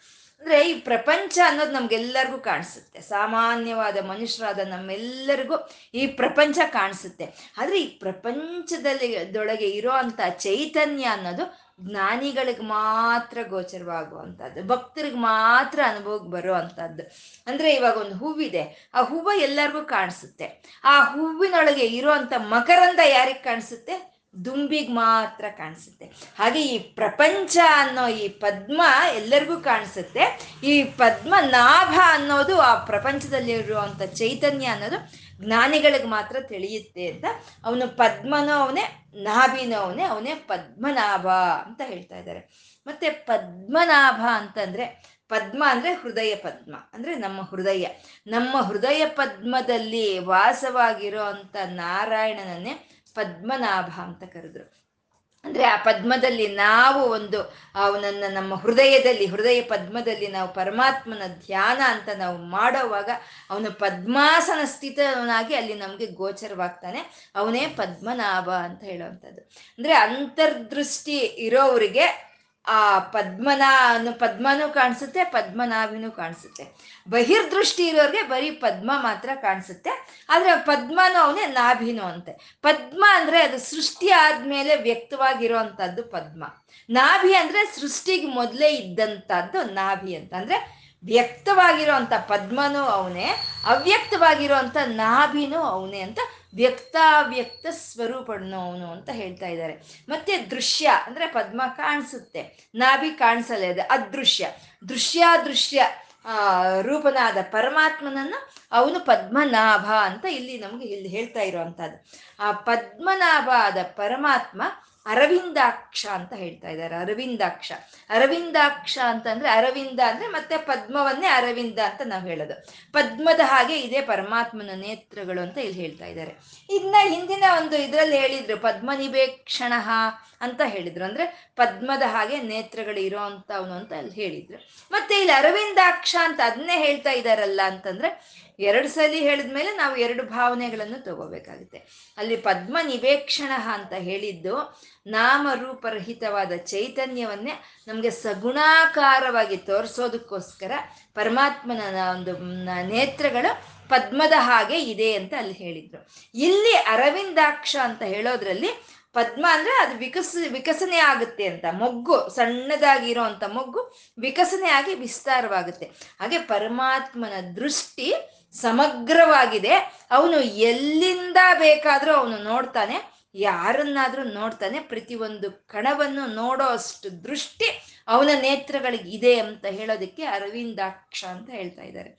ಅಂದ್ರೆ ಈ ಪ್ರಪಂಚ ಅನ್ನೋದು ನಮ್ಗೆಲ್ಲರಿಗೂ ಕಾಣಿಸುತ್ತೆ. ಸಾಮಾನ್ಯವಾದ ಮನುಷ್ಯರಾದ ನಮ್ಮೆಲ್ಲರಿಗೂ ಈ ಪ್ರಪಂಚ ಕಾಣಿಸುತ್ತೆ. ಆದ್ರೆ ಈ ಪ್ರಪಂಚದಲ್ಲಿ ದೊಳಗೆ ಇರೋ ಅಂತ ಚೈತನ್ಯ ಅನ್ನೋದು ಜ್ಞಾನಿಗಳಿಗೆ ಮಾತ್ರ ಗೋಚರವಾಗುವಂಥದ್ದು, ಭಕ್ತರಿಗೆ ಮಾತ್ರ ಅನುಭವಕ್ಕೆ ಬರೋ ಅಂಥದ್ದು ಅಂದ್ರೆ ಇವಾಗ ಒಂದು ಹೂವಿದೆ, ಆ ಹೂವು ಎಲ್ಲರಿಗೂ ಕಾಣಿಸುತ್ತೆ. ಆ ಹೂವಿನೊಳಗೆ ಇರುವಂಥ ಮಕರಂದ ಯಾರಿಗೆ ಕಾಣಿಸುತ್ತೆ? ದುಂಬಿಗೆ ಮಾತ್ರ ಕಾಣಿಸುತ್ತೆ. ಹಾಗೆ ಈ ಪ್ರಪಂಚ ಅನ್ನೋ ಈ ಪದ್ಮ ಎಲ್ಲರಿಗೂ ಕಾಣಿಸುತ್ತೆ. ಈ ಪದ್ಮ ನಾಭ ಅನ್ನೋದು ಆ ಪ್ರಪಂಚದಲ್ಲಿ ಇರುವಂತ ಚೈತನ್ಯ ಅನ್ನೋದು ಜ್ಞಾನಿಗಳಿಗೆ ಮಾತ್ರ ತಿಳಿಯುತ್ತೆ ಅಂತ ಅವನು ಪದ್ಮನೋ ಅವನೇ ನಾಭಿನೋ ಅವನೇ ಅವನೇ ಪದ್ಮನಾಭ ಅಂತ ಹೇಳ್ತಾ ಇದ್ದಾರೆ. ಮತ್ತೆ ಪದ್ಮನಾಭ ಅಂತಂದ್ರೆ ಪದ್ಮ ಅಂದ್ರೆ ಹೃದಯ ಪದ್ಮ, ಅಂದ್ರೆ ನಮ್ಮ ಹೃದಯ. ನಮ್ಮ ಹೃದಯ ಪದ್ಮದಲ್ಲಿ ವಾಸವಾಗಿರೋ ಅಂತ ನಾರಾಯಣನನ್ನೇ ಪದ್ಮನಾಭ ಅಂತ ಕರೆದ್ರು. ಅಂದ್ರೆ ಆ ಪದ್ಮದಲ್ಲಿ ನಾವು ಒಂದು ಅವನನ್ನ ನಮ್ಮ ಹೃದಯದಲ್ಲಿ, ಹೃದಯ ಪದ್ಮದಲ್ಲಿ ನಾವು ಪರಮಾತ್ಮನ ಧ್ಯಾನ ಅಂತ ನಾವು ಮಾಡೋವಾಗ ಅವನು ಪದ್ಮಾಸನ ಸ್ಥಿತನಾಗಿ ಅಲ್ಲಿ ನಮಗೆ ಗೋಚರವಾಗ್ತಾನೆ. ಅವನೇ ಪದ್ಮನಾಭ ಅಂತ ಹೇಳುವಂಥದ್ದು. ಅಂದ್ರೆ ಅಂತರ್ದೃಷ್ಟಿ ಇರೋವರಿಗೆ ಆ ಪದ್ಮನಾನು ಪದ್ಮನೂ ಕಾಣಿಸುತ್ತೆ ಪದ್ಮನಾಭಿನೂ ಕಾಣಿಸುತ್ತೆ. ಬಹಿರ್ದೃಷ್ಟಿ ಇರೋರಿಗೆ ಬರೀ ಪದ್ಮ ಮಾತ್ರ ಕಾಣಿಸುತ್ತೆ. ಆದರೆ ಪದ್ಮನೂ ಅವನೇ, ನಾಭಿನೂ ಅಂತೆ. ಪದ್ಮ ಅಂದರೆ ಅದು ಸೃಷ್ಟಿ ಆದಮೇಲೆ ವ್ಯಕ್ತವಾಗಿರೋವಂಥದ್ದು ಪದ್ಮ. ನಾಭಿ ಅಂದರೆ ಸೃಷ್ಟಿಗೆ ಮೊದಲೇ ಇದ್ದಂಥದ್ದು ನಾಭಿ ಅಂತ. ಅಂದ್ರೆ ವ್ಯಕ್ತವಾಗಿರುವಂತ ಪದ್ಮನೂ ಅವನೇ ಅವ್ಯಕ್ತವಾಗಿರುವಂತ ನಾಭಿನೂ ಅವನೇ ಅಂತ ವ್ಯಕ್ತಾವ್ಯಕ್ತ ಸ್ವರೂಪನು ಅವನು ಅಂತ ಹೇಳ್ತಾ ಇದ್ದಾರೆ. ಮತ್ತೆ ದೃಶ್ಯ ಅಂದ್ರೆ ಪದ್ಮ ಕಾಣಿಸುತ್ತೆ. ನಾಭಿ ಕಾಣಿಸಲ್ಲ ಇದೆ ಅದೃಶ್ಯ. ದೃಶ್ಯ, ಆ, ರೂಪನಾದ ಪರಮಾತ್ಮನನ್ನು ಅವನು ಪದ್ಮನಾಭ ಅಂತ ಇಲ್ಲಿ ನಮ್ಗೆ ಇಲ್ಲಿ ಹೇಳ್ತಾ ಇರುವಂತಹದ್ದು. ಆ ಪದ್ಮನಾಭ ಆದ ಪರಮಾತ್ಮ ಅರವಿಂದಾಕ್ಷ ಅಂತ ಹೇಳ್ತಾ ಇದ್ದಾರೆ, ಅರವಿಂದಾಕ್ಷ. ಅರವಿಂದಾಕ್ಷ ಅಂತಂದ್ರೆ ಅರವಿಂದ ಅಂದ್ರೆ ಮತ್ತೆ ಪದ್ಮವನ್ನೇ ಅರವಿಂದ ಅಂತ ನಾವು ಹೇಳೋದು. ಪದ್ಮದ ಹಾಗೆ ಇದೆ ಪರಮಾತ್ಮನ ನೇತ್ರಗಳು ಅಂತ ಇಲ್ಲಿ ಹೇಳ್ತಾ ಇದ್ದಾರೆ. ಇದನ್ನ ಹಿಂದಿನ ಒಂದು ಇದ್ರಲ್ಲಿ ಹೇಳಿದ್ರು ಪದ್ಮನಿಬೇಕ್ಷಣ ಅಂತ ಹೇಳಿದ್ರು. ಅಂದ್ರೆ ಪದ್ಮದ ಹಾಗೆ ನೇತ್ರಗಳು ಇರೋ ಅಂತ ಅಲ್ಲಿ ಹೇಳಿದ್ರು. ಮತ್ತೆ ಇಲ್ಲಿ ಅರವಿಂದಾಕ್ಷ ಅಂತ ಅದನ್ನೇ ಹೇಳ್ತಾ ಇದ್ದಾರಲ್ಲ ಅಂತಂದ್ರೆ ಎರಡು ಸಲಿ ಹೇಳಿದ್ಮೇಲೆ ನಾವು ಎರಡು ಭಾವನೆಗಳನ್ನು ತಗೋಬೇಕಾಗುತ್ತೆ. ಅಲ್ಲಿ ಪದ್ಮ ನಿವೇಕ್ಷಣ ಅಂತ ಹೇಳಿದ್ದು ನಾಮರೂಪರಹಿತವಾದ ಚೈತನ್ಯವನ್ನೇ ನಮಗೆ ಸಗುಣಾಕಾರವಾಗಿ ತೋರಿಸೋದಕ್ಕೋಸ್ಕರ ಪರಮಾತ್ಮನ ಒಂದು ನೇತ್ರಗಳು ಪದ್ಮದ ಹಾಗೆ ಇದೆ ಅಂತ ಅಲ್ಲಿ ಹೇಳಿದ್ರು. ಇಲ್ಲಿ ಅರವಿಂದಾಕ್ಷ ಅಂತ ಹೇಳೋದ್ರಲ್ಲಿ ಪದ್ಮ ಅಂದ್ರೆ ಅದು ವಿಕಸ, ವಿಕಸನೆ ಆಗುತ್ತೆ ಅಂತ. ಮೊಗ್ಗು ಸಣ್ಣದಾಗಿರೋ ಅಂತ ಮೊಗ್ಗು ವಿಕಸನೆ ಆಗಿ ವಿಸ್ತಾರವಾಗುತ್ತೆ. ಹಾಗೆ ಪರಮಾತ್ಮನ ದೃಷ್ಟಿ ಸಮಗ್ರವಾಗಿದೆ. ಅವನು ಎಲ್ಲಿಂದ ಬೇಕಾದರೂ ಅವನು ನೋಡ್ತಾನೆ. ಯಾರನ್ನಾದ್ರೂ ನೋಡ್ತಾನೆ. ಪ್ರತಿಯೊಂದು ಕಣವನ್ನು ನೋಡೋ ಅಷ್ಟು ದೃಷ್ಟಿ ಅವನ ನೇತ್ರಗಳಿಗೆ ಇದೆ ಅಂತ ಹೇಳೋದಕ್ಕೆ ಅರವಿಂದಾಕ್ಷ ಅಂತ ಹೇಳ್ತಾ ಇದ್ದಾರೆ.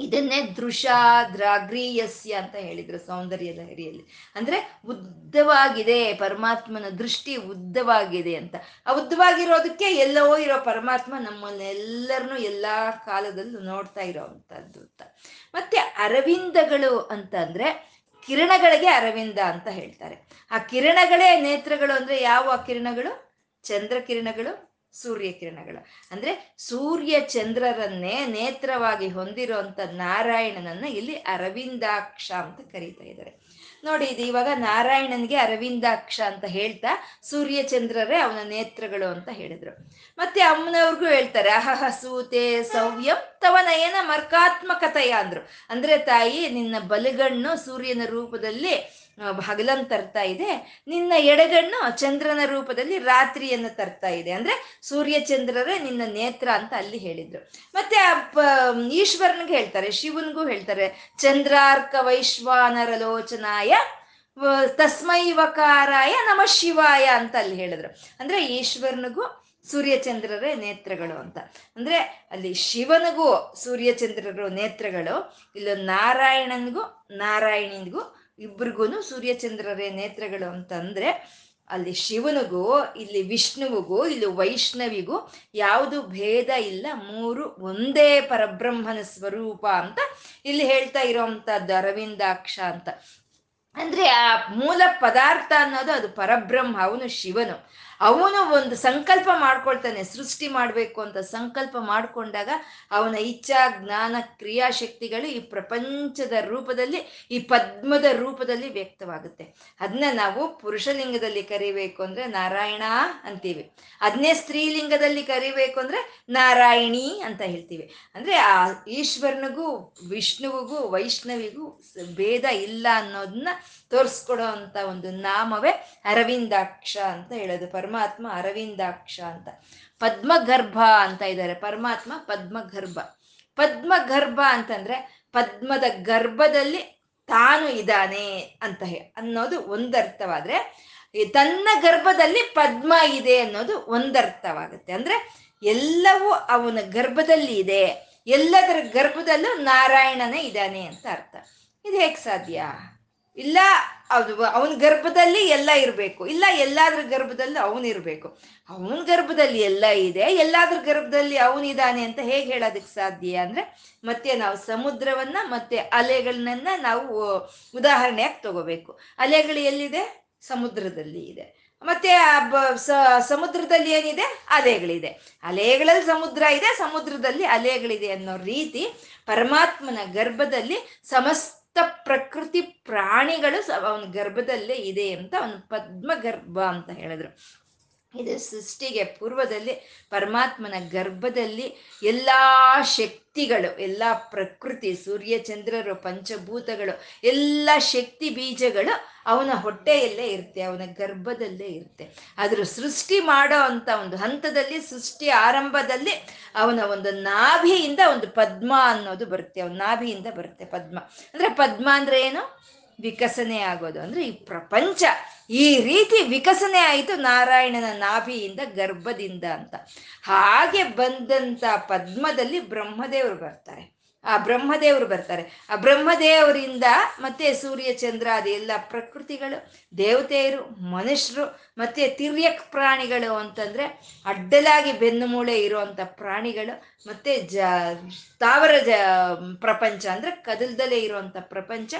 ಇದನ್ನೇ ದೃಶಾದ್ರಾಗ್ರೀಯಸ್ಯ ಅಂತ ಹೇಳಿದ್ರು ಸೌಂದರ್ಯ ಲಹರಿಯಲ್ಲಿ ಅಂದ್ರೆ ಉದ್ದವಾಗಿದೆ, ಪರಮಾತ್ಮನ ದೃಷ್ಟಿ ಉದ್ದವಾಗಿದೆ ಅಂತ. ಆ ಉದ್ದವಾಗಿರೋದಕ್ಕೆ ಎಲ್ಲವೋ ಇರೋ ಪರಮಾತ್ಮ ನಮ್ಮನ್ನೆಲ್ಲರನ್ನು ಎಲ್ಲಾ ಕಾಲದಲ್ಲೂ ನೋಡ್ತಾ ಇರೋವಂಥದ್ದು ಅಂತ. ಮತ್ತೆ ಅರವಿಂದಗಳು ಅಂತಂದ್ರೆ ಕಿರಣಗಳಿಗೆ ಅರವಿಂದ ಅಂತ ಹೇಳ್ತಾರೆ. ಆ ಕಿರಣಗಳೇ ನೇತ್ರಗಳು ಅಂದ್ರೆ ಯಾವ ಕಿರಣಗಳು? ಚಂದ್ರ ಕಿರಣಗಳು ಸೂರ್ಯ ಕಿರಣಗಳು ಅಂದ್ರೆ ಸೂರ್ಯ ಚಂದ್ರರನ್ನೇ ನೇತ್ರವಾಗಿ ಹೊಂದಿರುವಂತ ನಾರಾಯಣನನ್ನ ಇಲ್ಲಿ ಅರವಿಂದಾಕ್ಷ ಅಂತ ಕರೀತಾ ಇದ್ದಾರೆ. ನೋಡಿ, ಇದು ಇವಾಗ ನಾರಾಯಣನ್ಗೆ ಅರವಿಂದಾಕ್ಷ ಅಂತ ಹೇಳ್ತಾ ಸೂರ್ಯ ಚಂದ್ರರೇ ಅವನ ನೇತ್ರಗಳು ಅಂತ ಹೇಳಿದ್ರು. ಮತ್ತೆ ಅಮ್ಮನವ್ರಿಗೂ ಹೇಳ್ತಾರೆ, ಅಹಹ, ಸೂತೆ ಸೌವ್ಯಂ ತವ ನಯನ ಮರ್ಕಾತ್ಮಕತೆಯ ಅಂದ್ರು. ಅಂದ್ರೆ ತಾಯಿ, ನಿನ್ನ ಬಲಗಣ್ಣು ಸೂರ್ಯನ ರೂಪದಲ್ಲಿ ಹಗಲನ್ನು ತರ್ತಾ ಇದೆ. ನಿನ್ನ ಎಡಗಣ್ಣು ಚಂದ್ರನ ರೂಪದಲ್ಲಿ ರಾತ್ರಿಯನ್ನು ತರ್ತಾ ಇದೆ. ಅಂದ್ರೆ ಸೂರ್ಯ ಚಂದ್ರರೇ ನಿನ್ನ ನೇತ್ರ ಅಂತ ಅಲ್ಲಿ ಹೇಳಿದ್ರು. ಮತ್ತೆ ಈಶ್ವರನ್ಗೆ ಹೇಳ್ತಾರೆ, ಶಿವನ್ಗೂ ಹೇಳ್ತಾರೆ, ಚಂದ್ರಾರ್ಕ ವೈಶ್ವಾನರ ಲೋಚನಾಯ ತಸ್ಮೈವಕಾರಾಯ ನಮ ಶಿವಾಯ ಅಂತ ಅಲ್ಲಿ ಹೇಳಿದ್ರು. ಅಂದ್ರೆ ಈಶ್ವರನಿಗೂ ಸೂರ್ಯಚಂದ್ರರೇ ನೇತ್ರಗಳು ಅಂತ. ಅಂದ್ರೆ ಅಲ್ಲಿ ಶಿವನಿಗೂ ಸೂರ್ಯಚಂದ್ರರು ನೇತ್ರಗಳು, ಇಲ್ಲೊಂದು ನಾರಾಯಣನಿಗೂ ನಾರಾಯಣಿಗೂ ಇಬ್ರಿಗೂ ಸೂರ್ಯಚಂದ್ರರೇ ನೇತ್ರಗಳು ಅಂತಂದ್ರೆ ಅಲ್ಲಿ ಶಿವನಿಗೂ, ಇಲ್ಲಿ ವಿಷ್ಣುವಿಗೂ, ಇಲ್ಲಿ ವೈಷ್ಣವಿಗೂ ಯಾವುದು ಭೇದ ಇಲ್ಲ. ಮೂರು ಒಂದೇ ಪರಬ್ರಹ್ಮನ ಸ್ವರೂಪ ಅಂತ ಇಲ್ಲಿ ಹೇಳ್ತಾ ಇರೋವಂಥದ್ದು ಅರವಿಂದಾಕ್ಷ ಅಂತ. ಅಂದ್ರೆ ಆ ಮೂಲ ಪದಾರ್ಥ ಅನ್ನೋದು ಅದು ಪರಬ್ರಹ್ಮ, ಅವನು ಶಿವನು. ಅವನು ಒಂದು ಸಂಕಲ್ಪ ಮಾಡ್ಕೊಳ್ತಾನೆ, ಸೃಷ್ಟಿ ಮಾಡಬೇಕು ಅಂತ ಸಂಕಲ್ಪ ಮಾಡಿಕೊಂಡಾಗ ಅವನ ಇಚ್ಛಾ, ಜ್ಞಾನ, ಕ್ರಿಯಾಶಕ್ತಿಗಳು ಈ ಪ್ರಪಂಚದ ರೂಪದಲ್ಲಿ, ಈ ಪದ್ಮದ ರೂಪದಲ್ಲಿ ವ್ಯಕ್ತವಾಗುತ್ತೆ. ಅದನ್ನ ನಾವು ಪುರುಷಲಿಂಗದಲ್ಲಿ ಕರಿಬೇಕು ಅಂದ್ರೆ ನಾರಾಯಣ ಅಂತೀವಿ. ಅದನ್ನೇ ಸ್ತ್ರೀಲಿಂಗದಲ್ಲಿ ಕರಿಬೇಕು ಅಂದ್ರೆ ನಾರಾಯಣಿ ಅಂತ ಹೇಳ್ತೀವಿ. ಅಂದ್ರೆ ಆ ಈಶ್ವರನಿಗೂ, ವಿಷ್ಣುವಿಗೂ, ವೈಷ್ಣವಿಗೂ ಭೇದ ಇಲ್ಲ ಅನ್ನೋದನ್ನ ತೋರಿಸ್ಕೊಡೋ ಅಂತ ಒಂದು ನಾಮವೇ ಅರವಿಂದಾಕ್ಷ ಅಂತ ಹೇಳೋದು. ಪರಮಾತ್ಮ ಅರವಿಂದಾಕ್ಷ ಅಂತ. ಪದ್ಮಗರ್ಭ ಅಂತ ಇದ್ದಾರೆ. ಪರಮಾತ್ಮ ಪದ್ಮಗರ್ಭ. ಪದ್ಮಗರ್ಭ ಅಂತಂದ್ರೆ ಪದ್ಮದ ಗರ್ಭದಲ್ಲಿ ತಾನು ಇದ್ದಾನೆ ಅಂತ ಅನ್ನೋದು ಒಂದರ್ಥವಾದ್ರೆ ತನ್ನ ಗರ್ಭದಲ್ಲಿ ಪದ್ಮ ಇದೆ ಅನ್ನೋದು ಒಂದರ್ಥವಾಗುತ್ತೆ. ಅಂದ್ರೆ ಎಲ್ಲವೂ ಅವನ ಗರ್ಭದಲ್ಲಿ ಇದೆ. ಎಲ್ಲದರ ಗರ್ಭದಲ್ಲೂ ನಾರಾಯಣನೇ ಇದ್ದಾನೆ ಅಂತ ಅರ್ಥ. ಇದು ಹೇಗೆ ಸಾಧ್ಯ? ಇಲ್ಲ, ಅದು ಅವನ ಗರ್ಭದಲ್ಲಿ ಎಲ್ಲ ಇರಬೇಕು. ಇಲ್ಲ, ಎಲ್ಲಾದ್ರ ಗರ್ಭದಲ್ಲಿ ಅವನಿರ್ಬೇಕು ಅವನ ಗರ್ಭದಲ್ಲಿ ಎಲ್ಲ ಇದೆ. ಎಲ್ಲಾದ್ರ ಗರ್ಭದಲ್ಲಿ ಅವನಿದ್ದಾನೆ ಅಂತ ಹೇಗೆ ಹೇಳೋದಕ್ಕೆ ಸಾಧ್ಯ ಅಂದ್ರೆ, ಮತ್ತೆ ನಾವು ಸಮುದ್ರವನ್ನ ಮತ್ತೆ ಅಲೆಗಳನ್ನ ನಾವು ಉದಾಹರಣೆಯಾಗಿ ತಗೋಬೇಕು. ಅಲೆಗಳು ಎಲ್ಲಿದೆ? ಸಮುದ್ರದಲ್ಲಿ ಇದೆ. ಮತ್ತೆ ಸಮುದ್ರದಲ್ಲಿ ಏನಿದೆ? ಅಲೆಗಳಿದೆ. ಅಲೆಗಳಲ್ಲಿ ಸಮುದ್ರ ಇದೆ, ಸಮುದ್ರದಲ್ಲಿ ಅಲೆಗಳಿದೆ ಅನ್ನೋ ರೀತಿ ಪರಮಾತ್ಮನ ಗರ್ಭದಲ್ಲಿ ಸಮಸ್ತ ಪ್ರಕೃತಿ ಪ್ರಾಣಿಗಳು ಅವನ ಗರ್ಭದಲ್ಲೇ ಇದೆ ಅಂತ ಅವನು ಪದ್ಮ ಗರ್ಭ ಅಂತ ಹೇಳಿದ್ರು. ಇದು. ಸೃಷ್ಟಿಗೆ ಪೂರ್ವದಲ್ಲಿ, ಪರಮಾತ್ಮನ ಗರ್ಭದಲ್ಲಿ ಎಲ್ಲ ಶಕ್ತಿಗಳು, ಎಲ್ಲ ಪ್ರಕೃತಿ, ಸೂರ್ಯ, ಚಂದ್ರರು, ಪಂಚಭೂತಗಳು, ಎಲ್ಲ ಶಕ್ತಿ ಬೀಜಗಳು ಅವನ ಹೊಟ್ಟೆಯಲ್ಲೇ ಇರುತ್ತೆ, ಅವನ ಗರ್ಭದಲ್ಲೇ ಇರುತ್ತೆ. ಆದರೂ ಸೃಷ್ಟಿ ಮಾಡೋ ಅಂತ ಒಂದು ಹಂತದಲ್ಲಿ, ಸೃಷ್ಟಿ ಆರಂಭದಲ್ಲಿ ಅವನ ಒಂದು ನಾಭಿಯಿಂದ ಒಂದು ಪದ್ಮ ಅನ್ನೋದು ಬರುತ್ತೆ. ಅವನ ನಾಭಿಯಿಂದ ಬರುತ್ತೆ ಪದ್ಮ. ಅಂದ್ರೆ ಪದ್ಮ ಅಂದ್ರೆ ಏನು? ವಿಕಸನೆ ಆಗೋದು ಅಂದ್ರೆ ಈ ಪ್ರಪಂಚ. ಈ ರೀತಿ ವಿಕಸನೆ ಆಯಿತು ನಾರಾಯಣನ ನಾಭಿಯಿಂದ ಗರ್ಭದಿಂದ ಅಂತ. ಹಾಗೆ ಬಂದಂತ ಪದ್ಮದಲ್ಲಿ ಬ್ರಹ್ಮದೇವರು ಬರ್ತಾರೆ. ಆ ಬ್ರಹ್ಮದೇವರು ಬರ್ತಾರೆ. ಆ ಬ್ರಹ್ಮದೇವರಿಂದ ಮತ್ತೆ ಸೂರ್ಯ, ಚಂದ್ರ, ಅದೆಲ್ಲ ಪ್ರಕೃತಿಗಳು, ದೇವತೆಯರು, ಮನುಷ್ಯರು, ಮತ್ತೆ ತಿರ್ಯಕ್ ಪ್ರಾಣಿಗಳು ಅಂತಂದ್ರೆ ಅಡ್ಡಲಾಗಿ ಬೆನ್ನು ಮೂಳೆ ಇರುವಂತ ಪ್ರಾಣಿಗಳು, ಮತ್ತೆ ಜ, ಸ್ಥಾವರ ಜ, ಪ್ರಪಂಚ ಅಂದ್ರೆ ಕದಲ್ದಲ್ಲೇ ಇರುವಂತ ಪ್ರಪಂಚ.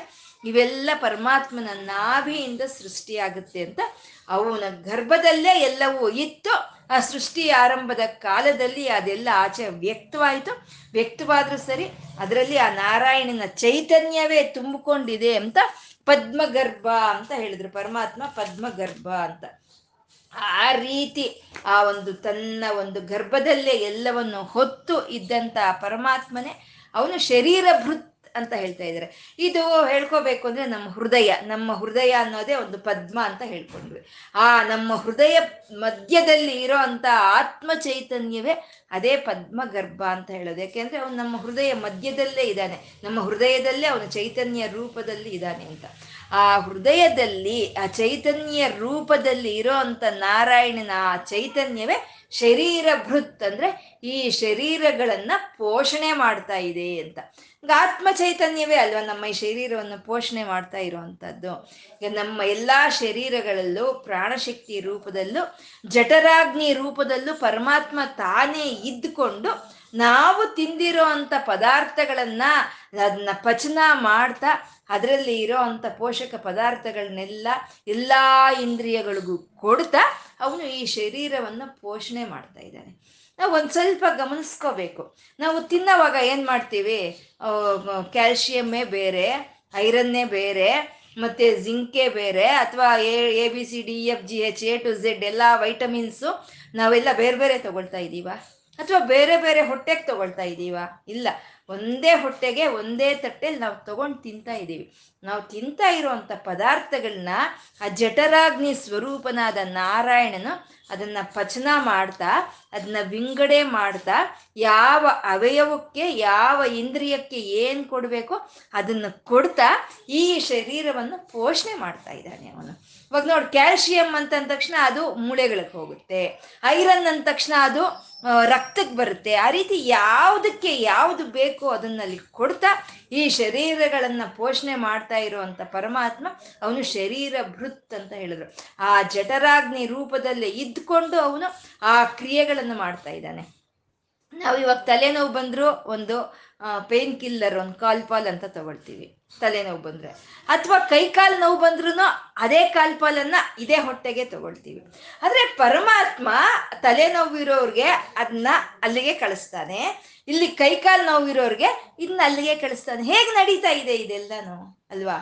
ಇವೆಲ್ಲ ಪರಮಾತ್ಮನ ನಾಭಿಯಿಂದ ಸೃಷ್ಟಿಯಾಗುತ್ತೆ ಅಂತ ಅವನ ಗರ್ಭದಲ್ಲೇ ಎಲ್ಲವೂ ಇತ್ತು. ಆ ಸೃಷ್ಟಿ ಆರಂಭದ ಕಾಲದಲ್ಲಿ ಅದೆಲ್ಲ ಆಚೆ ವ್ಯಕ್ತವಾಯಿತು. ವ್ಯಕ್ತವಾದ್ರೂ ಸರಿ ಅದರಲ್ಲಿ ಆ ನಾರಾಯಣನ ಚೈತನ್ಯವೇ ತುಂಬಿಕೊಂಡಿದೆ ಅಂತ ಪದ್ಮಗರ್ಭ ಅಂತ ಹೇಳಿದ್ರು. ಪರಮಾತ್ಮ ಪದ್ಮಗರ್ಭ ಅಂತ. ಆ ರೀತಿ ಆ ಒಂದು ತನ್ನ ಒಂದು ಗರ್ಭದಲ್ಲೇ ಎಲ್ಲವನ್ನು ಹೊತ್ತು ಇದ್ದಂತ ಪರಮಾತ್ಮನೇ ಅವನು ಶರೀರ ಭೃತ್ ಅಂತ ಹೇಳ್ತಾ ಇದ್ದಾರೆ. ಇದು ಹೇಳ್ಕೋಬೇಕು ಅಂದ್ರೆ ನಮ್ಮ ಹೃದಯ ನಮ್ಮ ಹೃದಯ ಅನ್ನೋದೇ ಒಂದು ಪದ್ಮ ಅಂತ ಹೇಳ್ಕೊಂಡ್ವಿ. ಆ ನಮ್ಮ ಹೃದಯ ಮಧ್ಯದಲ್ಲಿ ಇರೋ ಅಂತ ಆತ್ಮ ಚೈತನ್ಯವೇ ಅದೇ ಪದ್ಮ ಗರ್ಭ ಅಂತ ಹೇಳೋದು. ಯಾಕೆಂದ್ರೆ ಅವನು ನಮ್ಮ ಹೃದಯ ಮಧ್ಯದಲ್ಲೇ ಇದ್ದಾನೆ. ನಮ್ಮ ಹೃದಯದಲ್ಲೇ ಅವನು ಚೈತನ್ಯ ರೂಪದಲ್ಲಿ ಇದ್ದಾನೆ ಅಂತ. ಆ ಹೃದಯದಲ್ಲಿ, ಆ ಚೈತನ್ಯ ರೂಪದಲ್ಲಿ ಇರೋ ಅಂತ ನಾರಾಯಣನ ಆ ಚೈತನ್ಯವೇ ಶರೀರ ಭೃತ್ ಅಂದ್ರೆ ಈ ಶರೀರಗಳನ್ನ ಪೋಷಣೆ ಮಾಡ್ತಾ ಇದೆ ಅಂತ. ಆತ್ಮ ಚೈತನ್ಯವೇ ಅಲ್ವಾ ನಮ್ಮ ಈ ಶರೀರವನ್ನು ಪೋಷಣೆ ಮಾಡ್ತಾ ಇರುವಂತದ್ದು. ಈಗ ನಮ್ಮ ಎಲ್ಲಾ ಶರೀರಗಳಲ್ಲೂ ಪ್ರಾಣಶಕ್ತಿ ರೂಪದಲ್ಲೂ ಜಠರಾಗ್ನಿ ರೂಪದಲ್ಲೂ ಪರಮಾತ್ಮ ತಾನೇ ಇದ್ದುಕೊಂಡು ನಾವು ತಿಂದಿರೋ ಅಂತ ಪದಾರ್ಥಗಳನ್ನ ಅದನ್ನ ಪಚನ ಮಾಡ್ತಾ ಅದರಲ್ಲಿ ಇರೋ ಅಂಥ ಪೋಷಕ ಪದಾರ್ಥಗಳನ್ನೆಲ್ಲ ಎಲ್ಲ ಇಂದ್ರಿಯಗಳಿಗೂ ಕೊಡ್ತಾ ಅವನು ಈ ಶರೀರವನ್ನು ಪೋಷಣೆ ಮಾಡ್ತಾ ನಾವು ಒಂದು ಸ್ವಲ್ಪ ಗಮನಿಸ್ಕೋಬೇಕು. ನಾವು ತಿನ್ನೋವಾಗ ಏನು ಮಾಡ್ತೀವಿ? ಕ್ಯಾಲ್ಶಿಯಮ್ಮೇ ಬೇರೆ, ಐರನ್ನೇ ಬೇರೆ, ಮತ್ತು ಜಿಂಕೆ ಬೇರೆ, ಅಥವಾ A B, C, D F G H A to Z ಎಲ್ಲ ವೈಟಮಿನ್ಸು ನಾವೆಲ್ಲ ಬೇರೆ ಬೇರೆ ತಗೊಳ್ತಾ ಇದ್ದೀವ ಅಥವಾ ಬೇರೆ ಬೇರೆ ಹೊಟ್ಟೆಗೆ ತಗೊಳ್ತಾ ಇದ್ದೀವ ಇಲ್ಲ. ಒಂದೇ ಹೊಟ್ಟೆಗೆ ಒಂದೇ ತಟ್ಟೆಲಿ ನಾವು ತಗೊಂಡು ತಿಂತಾ ಇದ್ದೀವಿ ನಾವು ತಿಂತಾ ಇರುವಂಥ ಪದಾರ್ಥಗಳನ್ನ ಆ ಜಠರಾಗ್ನಿ ಸ್ವರೂಪನಾದ ನಾರಾಯಣನು ಅದನ್ನ ಪಚನ ಮಾಡ್ತಾ, ಅದನ್ನ ವಿಂಗಡೆ ಮಾಡ್ತಾ, ಯಾವ ಅವಯವಕ್ಕೆ, ಯಾವ ಇಂದ್ರಿಯಕ್ಕೆ ಏನು ಕೊಡಬೇಕು ಅದನ್ನು ಕೊಡ್ತಾ ಈ ಶರೀರವನ್ನು ಪೋಷಣೆ ಮಾಡ್ತಾ ಇದ್ದಾನೆ ಅವನು. ಇವಾಗ ನೋಡಿ ಕ್ಯಾಲ್ಶಿಯಂ ಅಂತ ಅಂದ ತಕ್ಷಣ ಅದು ಮೂಳೆಗಳಿಗೆ ಹೋಗುತ್ತೆ. ಐರನ್ ಅಂದ ತಕ್ಷಣ ಅದು ರಕ್ತಕ್ಕೆ ಬರುತ್ತೆ. ಆ ರೀತಿ ಯಾವುದಕ್ಕೆ ಯಾವುದು ಬೇಕೋ ಅದನ್ನಲ್ಲಿ ಕೊಡ್ತಾ ಈ ಶರೀರಗಳನ್ನು ಪೋಷಣೆ ಮಾಡ್ತಾ ಇರುವಂತ ಪರಮಾತ್ಮ ಅವನು ಶರೀರ ಭೃತ್ ಅಂತ ಹೇಳಿದ್ರು. ಆ ಜಠರಾಗ್ನಿ ರೂಪದಲ್ಲಿ ಇದ್ಕೊಂಡು ಅವನು ಆ ಕ್ರಿಯೆಗಳನ್ನು ಮಾಡ್ತಾ ಇದ್ದಾನೆ. ನಾವು ಇವಾಗ ತಲೆನೋವು ಬಂದರೂ ಒಂದು ಪೇನ್ ಕಿಲ್ಲರ್ ಒಂದು ಕಾಲ್ಪಾಲ್ ಅಂತ ತಗೊಳ್ತೀವಿ, ತಲೆನೋವು ಬಂದ್ರೆ. ಅಥವಾ ಕೈಕಾಲು ನೋವು ಬಂದ್ರೂ ಅದೇ ಕಾಲ್ಪಾಲನ್ನ ಇದೇ ಹೊಟ್ಟೆಗೆ ತಗೊಳ್ತೀವಿ. ಆದರೆ ಪರಮಾತ್ಮ ತಲೆನೋವು ಇರೋರ್ಗೆ ಅದನ್ನ ಅಲ್ಲಿಗೆ ಕಳಿಸ್ತಾನೆ. ಇಲ್ಲಿ ಕೈಕಾಲು ನೋವು ಇರೋರ್ಗೆ ಇದನ್ನ ಅಲ್ಲಿಗೆ ಕಳಿಸ್ತಾನೆ. ಹೇಗೆ ನಡೀತಾ ಇದೆ ಇದೆಲ್ಲನೂ, ಅಲ್ವಾ?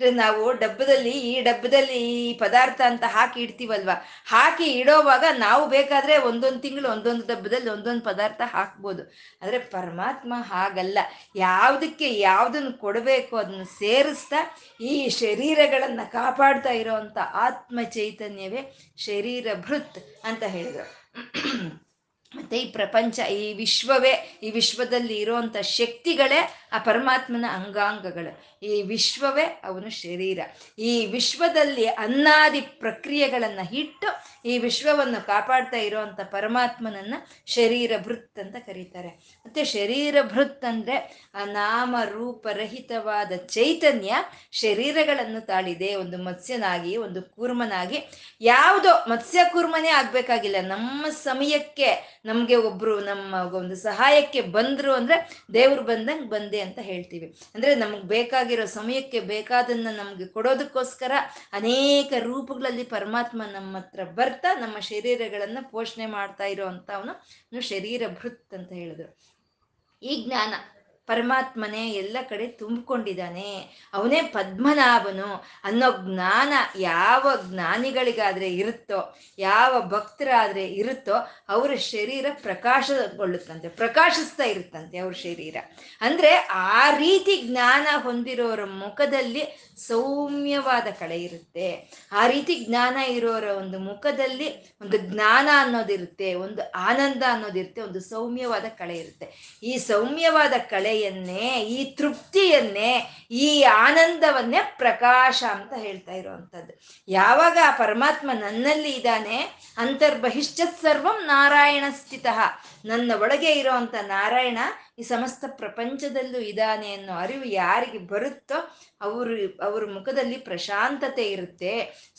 ನಾವು ಡಬ್ಬದಲ್ಲಿ, ಈ ಡಬ್ಬದಲ್ಲಿ ಈ ಪದಾರ್ಥ ಅಂತ ಹಾಕಿ ಇಡ್ತೀವಲ್ವ? ಹಾಕಿ ಇಡೋವಾಗ ನಾವು ಬೇಕಾದ್ರೆ ಒಂದೊಂದು ತಿಂಗಳು ಒಂದೊಂದು ಡಬ್ಬದಲ್ಲಿ ಒಂದೊಂದು ಪದಾರ್ಥ ಹಾಕ್ಬೋದು. ಆದರೆ ಪರಮಾತ್ಮ ಹಾಗಲ್ಲ. ಯಾವುದಕ್ಕೆ ಯಾವುದನ್ನು ಕೊಡಬೇಕು ಅದನ್ನು ಸೇರಿಸ್ತಾ ಈ ಶರೀರಗಳನ್ನು ಕಾಪಾಡ್ತಾ ಇರೋವಂಥ ಆತ್ಮ ಚೈತನ್ಯವೇ ಶರೀರ ಭೃತ್ ಅಂತ ಹೇಳಿದರು. ಮತ್ತೆ ಈ ಪ್ರಪಂಚ, ಈ ವಿಶ್ವವೇ, ಈ ವಿಶ್ವದಲ್ಲಿ ಇರುವಂತ ಶಕ್ತಿಗಳೇ ಆ ಪರಮಾತ್ಮನ ಅಂಗಾಂಗಗಳು. ಈ ವಿಶ್ವವೇ ಅವನು ಶರೀರ. ಈ ವಿಶ್ವದಲ್ಲಿ ಅನ್ನಾದಿ ಪ್ರಕ್ರಿಯೆಗಳನ್ನು ಇಟ್ಟು ಈ ವಿಶ್ವವನ್ನು ಕಾಪಾಡ್ತಾ ಇರೋವಂಥ ಪರಮಾತ್ಮನನ್ನ ಶರೀರ ಭೃತ್ ಅಂತ ಕರೀತಾರೆ. ಮತ್ತೆ ಶರೀರ ಭೃತ್ ಅಂದ್ರೆ ಆ ನಾಮ ರೂಪರಹಿತವಾದ ಚೈತನ್ಯ ಶರೀರಗಳನ್ನು ತಾಳಿದೆ. ಒಂದು ಮತ್ಸ್ಯನಾಗಿ, ಒಂದು ಕೂರ್ಮನಾಗಿ. ಯಾವುದೋ ಮತ್ಸ್ಯ ಕೂರ್ಮನೇ ಆಗಬೇಕಾಗಿಲ್ಲ. ನಮ್ಮ ಸಮಯಕ್ಕೆ ನಮಗೆ ಒಬ್ಬರು ನಮ್ಮ ಒಂದು ಸಹಾಯಕ್ಕೆ ಬಂದರು ಅಂದ್ರೆ ದೇವರು ಬಂದಂಗೆ ಬಂದೆ ಅಂತ ಹೇಳ್ತೀವಿ. ಅಂದ್ರೆ ನಮಗ್ ಬೇಕಾಗಿರೋ ಸಮಯಕ್ಕೆ ಬೇಕಾದನ್ನ ನಮ್ಗೆ ಕೊಡೋದಕ್ಕೋಸ್ಕರ ಅನೇಕ ರೂಪಗಳಲ್ಲಿ ಪರಮಾತ್ಮ ನಮ್ಮ ಹತ್ರ ಬರ್ತಾ ನಮ್ಮ ಶರೀರಗಳನ್ನ ಪೋಷಣೆ ಮಾಡ್ತಾ ಇರೋ ಅಂತ ಅವನು ಶರೀರ ಭೃತ್ ಅಂತ ಹೇಳಿದ್ರು. ಈ ಜ್ಞಾನ ಪರಮಾತ್ಮನೇ ಎಲ್ಲ ಕಡೆ ತುಂಬಿಕೊಂಡಿದ್ದಾನೆ. ಅವನೇ ಪದ್ಮನಾಭನು ಅನ್ನೋ ಜ್ಞಾನ ಯಾವ ಜ್ಞಾನಿಗಳಿಗಾದ್ರೆ ಇರುತ್ತೋ, ಯಾವ ಭಕ್ತರಾದ್ರೆ ಇರುತ್ತೋ ಅವರ ಶರೀರ ಪ್ರಕಾಶಗೊಳ್ಳುತ್ತಂತೆ, ಪ್ರಕಾಶಿಸ್ತಾ ಇರುತ್ತಂತೆ ಅವ್ರ ಶರೀರ. ಅಂದ್ರೆ ಆ ರೀತಿ ಜ್ಞಾನ ಹೊಂದಿರೋರ ಮುಖದಲ್ಲಿ ಸೌಮ್ಯವಾದ ಕಳೆ ಇರುತ್ತೆ. ಆ ರೀತಿ ಜ್ಞಾನ ಇರೋರ ಒಂದು ಮುಖದಲ್ಲಿ ಒಂದು ಜ್ಞಾನ ಅನ್ನೋದಿರುತ್ತೆ, ಒಂದು ಆನಂದ ಅನ್ನೋದಿರುತ್ತೆ, ಒಂದು ಸೌಮ್ಯವಾದ ಕಳೆ ಇರುತ್ತೆ. ಈ ಸೌಮ್ಯವಾದ ಕಳೆಯನ್ನೇ ಈ ತೃಪ್ತಿಯನ್ನೇ, ಈ ಆನಂದವನ್ನೇ ಪ್ರಕಾಶ ಅಂತ ಹೇಳ್ತಾ ಇರುವಂಥದ್ದು. ಯಾವಾಗ ಆ ಪರಮಾತ್ಮ ನನ್ನಲ್ಲಿ ಇದ್ದಾನೆ, ಅಂತರ್ಬಹಿಶ್ಚ ಸರ್ವಂ ನಾರಾಯಣ ಸ್ಥಿತ ನನ್ನ ಒಳಗೆ ಇರೋವಂಥ ನಾರಾಯಣ ಈ ಸಮಸ್ತ ಪ್ರಪಂಚದಲ್ಲೂ ಇದ್ದಾನೆ ಅನ್ನೋ ಅರಿವು ಯಾರಿಗೆ ಬರುತ್ತೋ, ಅವರು, ಅವ್ರ ಮುಖದಲ್ಲಿ ಪ್ರಶಾಂತತೆ ಇರುತ್ತೆ,